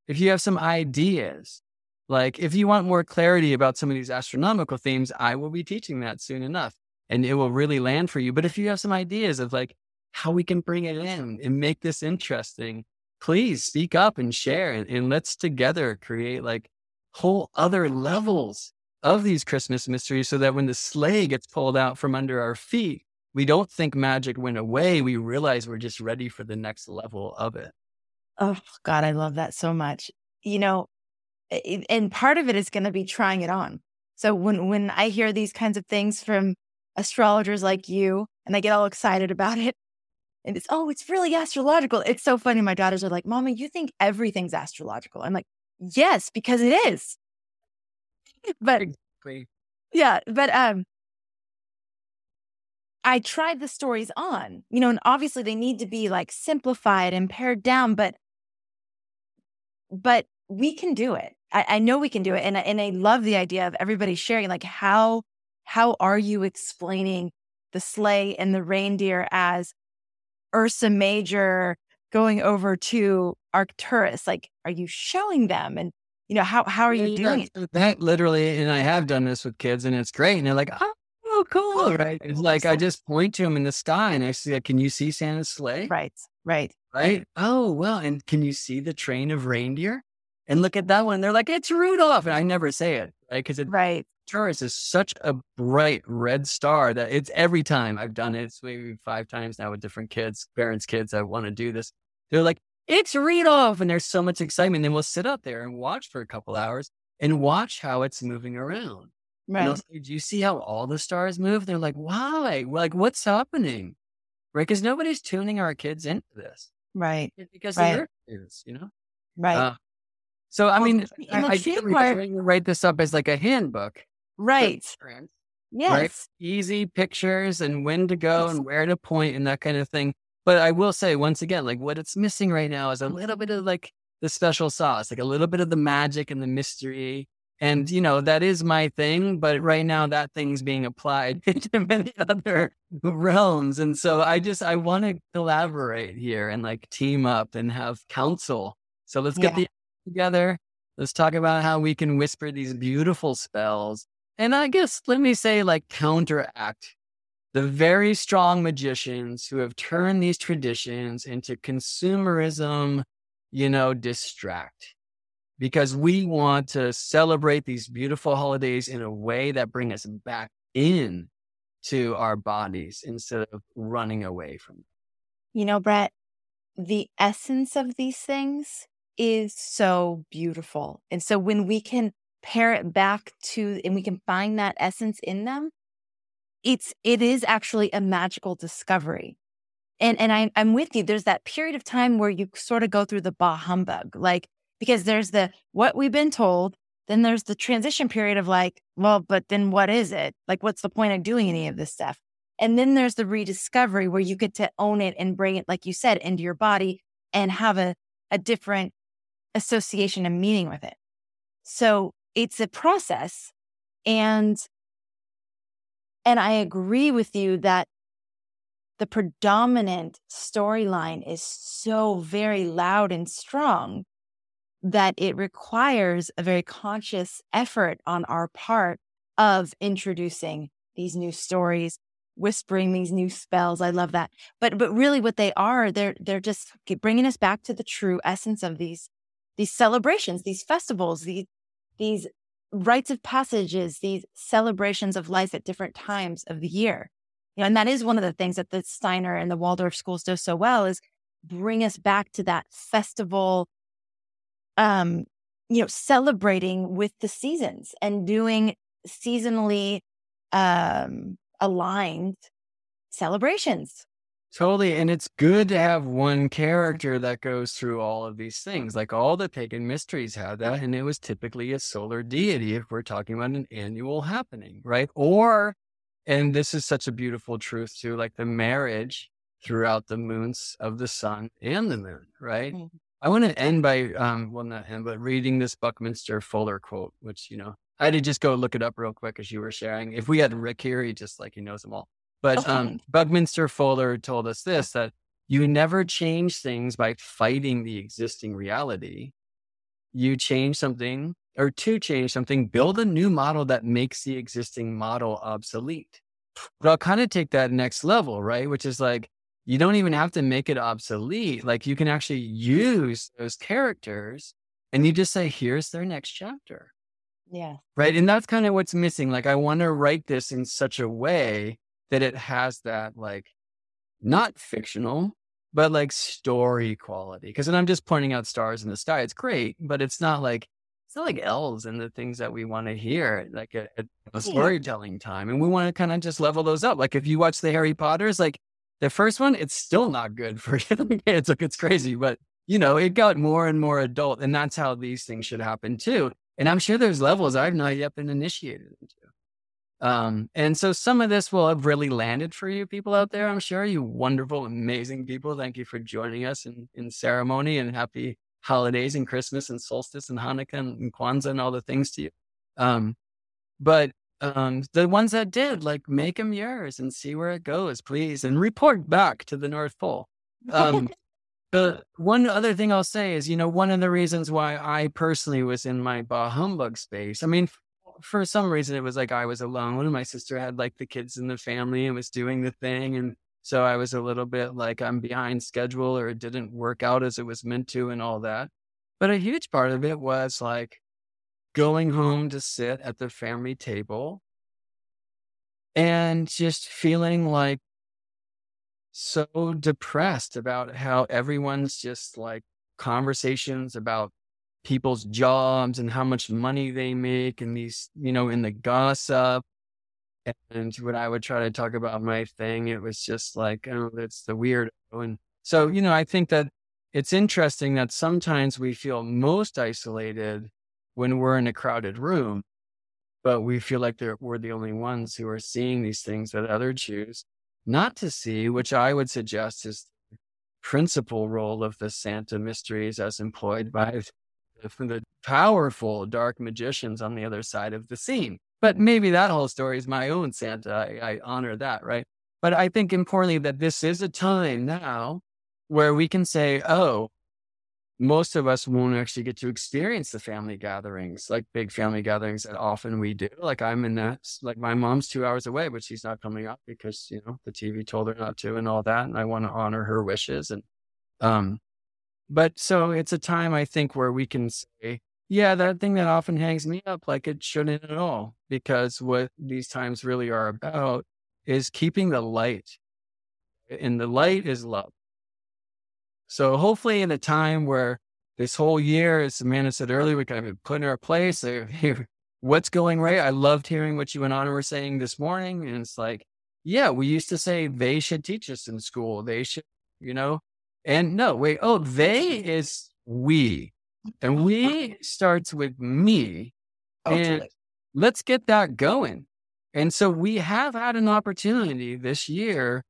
if you have some ideas, like if you want more clarity about some of these astronomical themes, I will be teaching that soon enough and it will really land for you. But if you have some ideas of like how we can bring it in and make this interesting, please speak up and share and, and let's together create like whole other levels of these Christmas mysteries so that when the sleigh gets pulled out from under our feet, we don't think magic went away. We realize we're just ready for the next level of it. Oh, God, I love that so much. You know, and part of it is going to be trying it on. So when when I hear these kinds of things from astrologers like you and they get all excited about it. And it's, oh, it's really astrological. It's so funny. My daughters are like, Mama, you think everything's astrological. I'm like, yes, because it is. but exactly. yeah, but um, I tried the stories on, you know, and obviously they need to be like simplified and pared down, but but we can do it. I, I know we can do it. And, and I love the idea of everybody sharing like how how are you explaining the sleigh and the reindeer as Ursa Major going over to Arcturus? Like, are you showing them? And, You know, how, how are you Yeah, doing it? That literally, and I have done this with kids and it's great. And they're like, oh, cool. Right. It's like I just point to them in the sky and I say, can you see Santa's sleigh? Right, right. Right. Oh, well. And can you see the train of reindeer? And look at that one. They're like, it's Rudolph. And I never say it. Right. Because it Right. Arcturus is such a bright red star that it's every time I've done it. It's maybe five times now with different kids, parents' kids I want to do this. They're like, it's Rudolph. And there's so much excitement. Then we'll sit up there and watch for a couple hours and watch how it's moving around. Right. say, do you see how all the stars move? They're like, why? Like, what's happening? Right. Because nobody's tuning our kids into this. Right. It's because Right. the earth is, you know? Right. Uh, so, I mean, I, I tree think part- we write this up as like a handbook. For right. parents Yes. easy pictures and when to go Yes. and where to point and that kind of thing. But I will say once again, like what it's missing right now is a little bit of like the special sauce, like a little bit of the magic and the mystery. And you know, that is my thing, but right now that thing's being applied to many other realms. And so I just I want to collaborate here and like team up and have counsel. So let's get Yeah. the together. Let's talk about how we can whisper these beautiful spells and I guess let me say, like, counteract the very strong magicians who have turned these traditions into consumerism, you know, distract. Because we want to celebrate these beautiful holidays in a way that bring us back in to our bodies instead of running away from them. You know, Brett, the essence of these things is so beautiful. And so when we can pare it back to and we can find that essence in them, it's it is actually a magical discovery. And and I I'm with you. There's that period of time where you sort of go through the bah humbug, like because there's the what we've been told, then there's the transition period of like, well, but then what is it? Like, what's the point of doing any of this stuff? And then there's the rediscovery where you get to own it and bring it, like you said, into your body and have a, a different association and meaning with it. So it's a process. And and I agree with you that the predominant storyline is so very loud and strong that it requires a very conscious effort on our part of introducing these new stories whispering these new spells i love that but but really what they are they're they're just bringing us back to the true essence of these these celebrations these festivals these these rites of passages these celebrations of life at different times of the year. You know and that is one of the things that the steiner and the waldorf schools do so well is bring us back to that festival um you know celebrating with the seasons and doing seasonally um aligned celebrations Totally. And it's good to have one character that goes through all of these things. Like all the pagan mysteries had that. And it was typically a solar deity if we're talking about an annual happening, right? Or, and this is such a beautiful truth too, like the marriage throughout the moons of the sun and the moon, right? Mhm. I want to end by, um, well, not end, but reading this Buckminster Fuller quote, which, you know, I had to just go look it up real quick as you were sharing. If we had Rick here, he just like, he knows them all. But um, Buckminster Fuller told us this that you never change things by fighting the existing reality. You change something, or to change something, build a new model that makes the existing model obsolete. But I'll kind of take that next level, right? Which is like, you don't even have to make it obsolete. Like, you can actually use those characters and you just say, here's their next chapter yeah right? And that's kind of what's missing. Like, I want to write this in such a way that it has that, like, not fictional, but like story quality. Because when I'm just pointing out stars in the sky, it's great, but it's not like, it's not like elves and the things that we want to hear, like a, a, a storytelling time. And we want to kind of just level those up. Like, if you watch the Harry Potters, like the first one, it's still not good for kids. Like, it's crazy, but you know, it got more and more adult. And that's how these things should happen too. And I'm sure there's levels I've not yet been initiated into. Um, and so some of this will have really landed for you people out there. I'm sure you wonderful, amazing people. Thank you for joining us in, in ceremony and happy holidays and Christmas and solstice and Hanukkah and Kwanzaa and all the things to you. Um, but um, the ones that did, like, make them yours and see where it goes, please, and report back to the North Pole. Um, But one other thing I'll say is, you know, one of the reasons why I personally was in my bah humbug space. I mean, for some reason, it was like I was alone. My sister had like the kids in the family and was doing the thing. And so I was a little bit like I'm behind schedule or it didn't work out as it was meant to and all that. But a huge part of it was like going home to sit at the family table and just feeling like so depressed about how everyone's just like conversations about people's jobs and how much money they make and these, you know, in the gossip. And when I would try to talk about my thing, it was just like, oh, that's the weirdo. And so, you know, I think that it's interesting that sometimes we feel most isolated when we're in a crowded room, but we feel like we're the only ones who are seeing these things that others choose not to see, which I would suggest is the principal role of the Santa mysteries as employed by the powerful dark magicians on the other side of the scene. But maybe that whole story is my own Santa. I, I honor that, right? But I think importantly that this is a time now where we can say, oh, most of us won't actually get to experience the family gatherings, like big family gatherings that often we do. Like I'm in that, like my mom's two hours away, but she's not coming up because, you know, the TV told her not to and all that. And I want to honor her wishes. And, um, but so it's a time I think where we can say, yeah, that thing that often hangs me up, like it shouldn't at all, because what these times really are about is keeping the light. And the light is love. So hopefully in a time where this whole year, as Amanda said earlier, we kind of put in our place. Uh, what's going right? I loved hearing what you and Anna were saying this morning. And it's like, yeah, we used to say they should teach us in school. They should, you know, and no, wait, oh, they is we. And we starts with me. Oh, and let's get that going. And so we have had an opportunity this year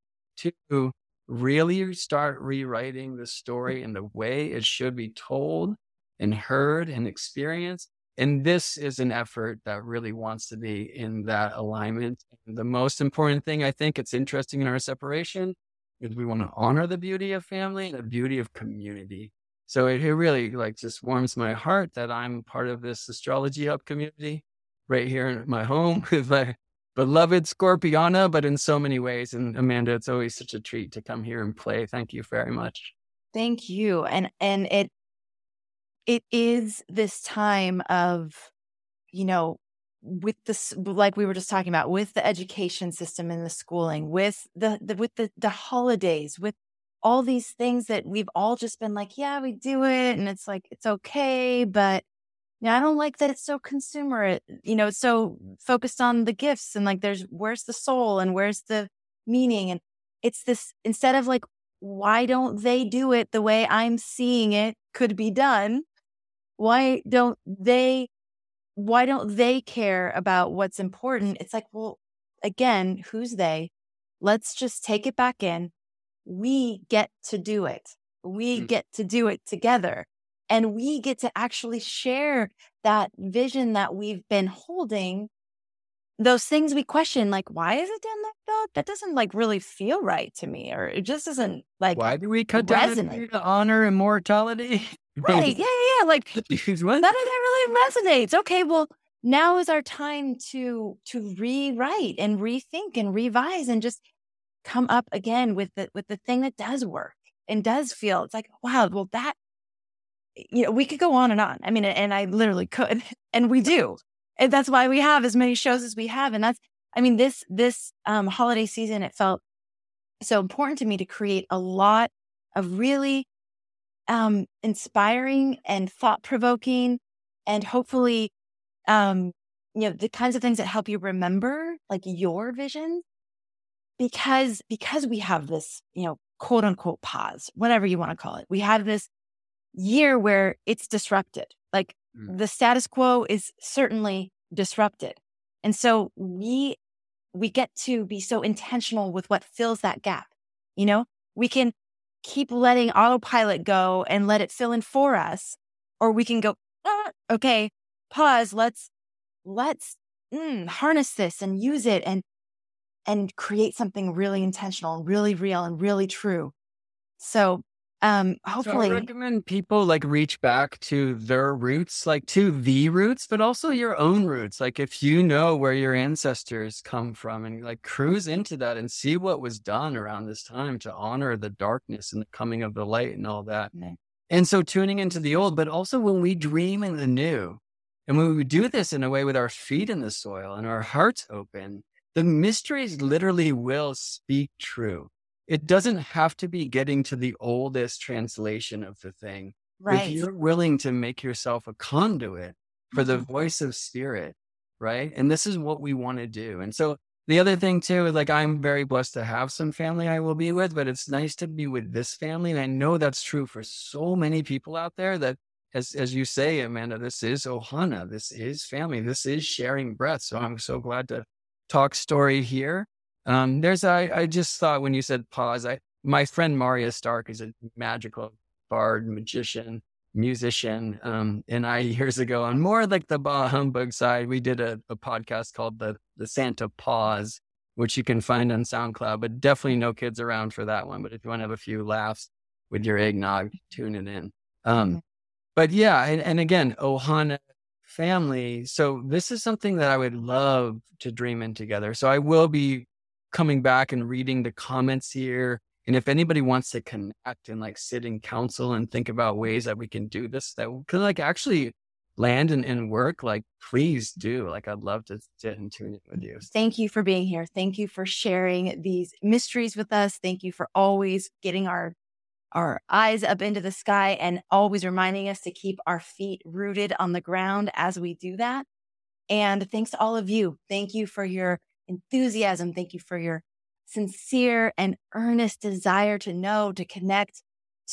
to really start rewriting the story in the way it should be told and heard and experienced. And this is an effort that really wants to be in that alignment. And the most important thing I think it's interesting in our separation we want to honor the beauty of family the beauty of community. So it, it really like just warms my heart that I'm part of this astrology hub community right here in my home with my beloved Scorpiana, but in so many ways. And Amanda, it's always such a treat to come here and play. Thank you very much. Thank you. And and it it is this time of, you know, with this like we were just talking about, with the education system and the schooling, with the, the with the the holidays, with all these things that we've all just been like, yeah, we do it and it's like it's okay, but yeah, I don't like that it's so consumer, you know, it's so focused on the gifts and like there's where's the soul and where's the meaning. And it's this instead of like, why don't they do it the way I'm seeing it could be done? Why don't they, why don't they care about what's important? It's like, well, again, who's they? Let's just take it back in. We get to do it. We mm. get to do it together. And we get to actually share that vision that we've been holding. Those things we question, like, why is it done like that? That doesn't like really feel right to me, or it just doesn't like. Why do we cut resonate. down honor immortality? right? Yeah, yeah. Like that, that really resonates. Okay, well, now is our time to to rewrite and rethink and revise and just come up again with the with the thing that does work and does feel. It's like, wow, well, that you know, we could go on and on. I mean, and I literally could, and we do. And that's why we have as many shows as we have. And that's, I mean, this, this um, holiday season, it felt so important to me to create a lot of really um, inspiring and thought provoking and hopefully, um, you know, the kinds of things that help you remember like your vision because, because we have this, you know, quote unquote pause, whatever you want to call it. We have this year where it's disrupted. Like mm. the status quo is certainly disrupted. And so we, we get to be so intentional with what fills that gap. You know, we can keep letting autopilot go and let it fill in for us, or we can go, ah, okay, pause. Let's, let's mm, harness this and use it and, and create something really intentional and really real and really true. So um, hopefully, so I recommend people like reach back to their roots, like to the roots, but also your own roots. Like if you know where your ancestors come from, and like cruise into that and see what was done around this time to honor the darkness and the coming of the light and all that. And so tuning into the old, but also when we dream in the new, and when we do this in a way with our feet in the soil and our hearts open, the mysteries literally will speak true. It doesn't have to be getting to the oldest translation of the thing. Right. If you're willing to make yourself a conduit for the Mm-hmm. voice of spirit, right? And this is what we want to do. And so the other thing too is like I'm very blessed to have some family I will be with, but it's nice to be with this family. And I know that's true for so many people out there that as as you say, Amanda, this is Ohana. This is family. This is sharing breath. So I'm so glad to talk story here. Um, there's I I just thought when you said pause, I my friend Maria Stark is a magical bard, magician, musician. Um, and I years ago on more like the bah humbug side, we did a, a podcast called the the Santa Pause, which you can find on SoundCloud, but definitely no kids around for that one. But if you want to have a few laughs with your eggnog, tune it in. Um, but yeah, and, and again, Ohana family. So this is something that I would love to dream in together. So I will be coming back and reading the comments here. And if anybody wants to connect and like sit in council and think about ways that we can do this, that can like actually land and, and work, like please do. Like I'd love to sit and tune in with you. Thank you for being here. Thank you for sharing these mysteries with us. Thank you for always getting our our eyes up into the sky and always reminding us to keep our feet rooted on the ground as we do that. And thanks to all of you. Thank you for your enthusiasm. Thank you for your sincere and earnest desire to know, to connect,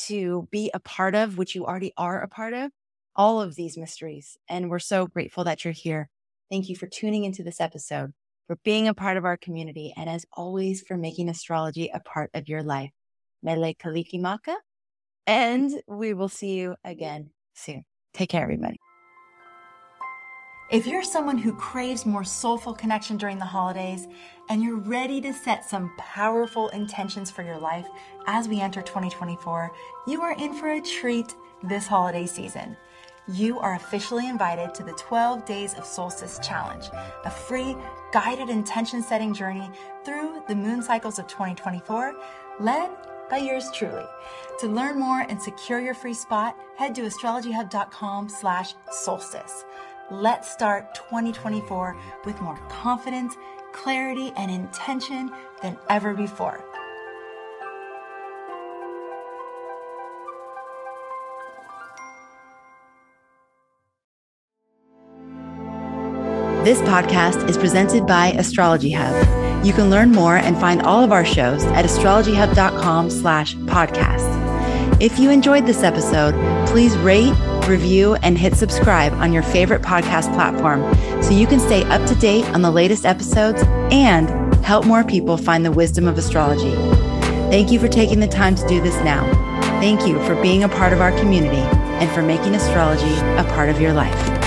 to be a part of, which you already are a part of, all of these mysteries. And we're so grateful that you're here. Thank you for tuning into this episode, for being a part of our community, and as always, for making astrology a part of your life. Mele Kalikimaka. And we will see you again soon. Take care, everybody. If you're someone who craves more soulful connection during the holidays and you're ready to set some powerful intentions for your life as we enter 2024, you are in for a treat this holiday season. You are officially invited to the 12 Days of Solstice Challenge, a free guided intention setting journey through the moon cycles of 2024, led by yours truly. To learn more and secure your free spot, head to astrologyhub.com slash solstice. Let's start 2024 with more confidence, clarity, and intention than ever before. This podcast is presented by Astrology Hub. You can learn more and find all of our shows at astrologyhub.com slash podcast. If you enjoyed this episode, please rate, review, and hit subscribe on your favorite podcast platform so you can stay up to date on the latest episodes and help more people find the wisdom of astrology. Thank you for taking the time to do this now. Thank you for being a part of our community and for making astrology a part of your life.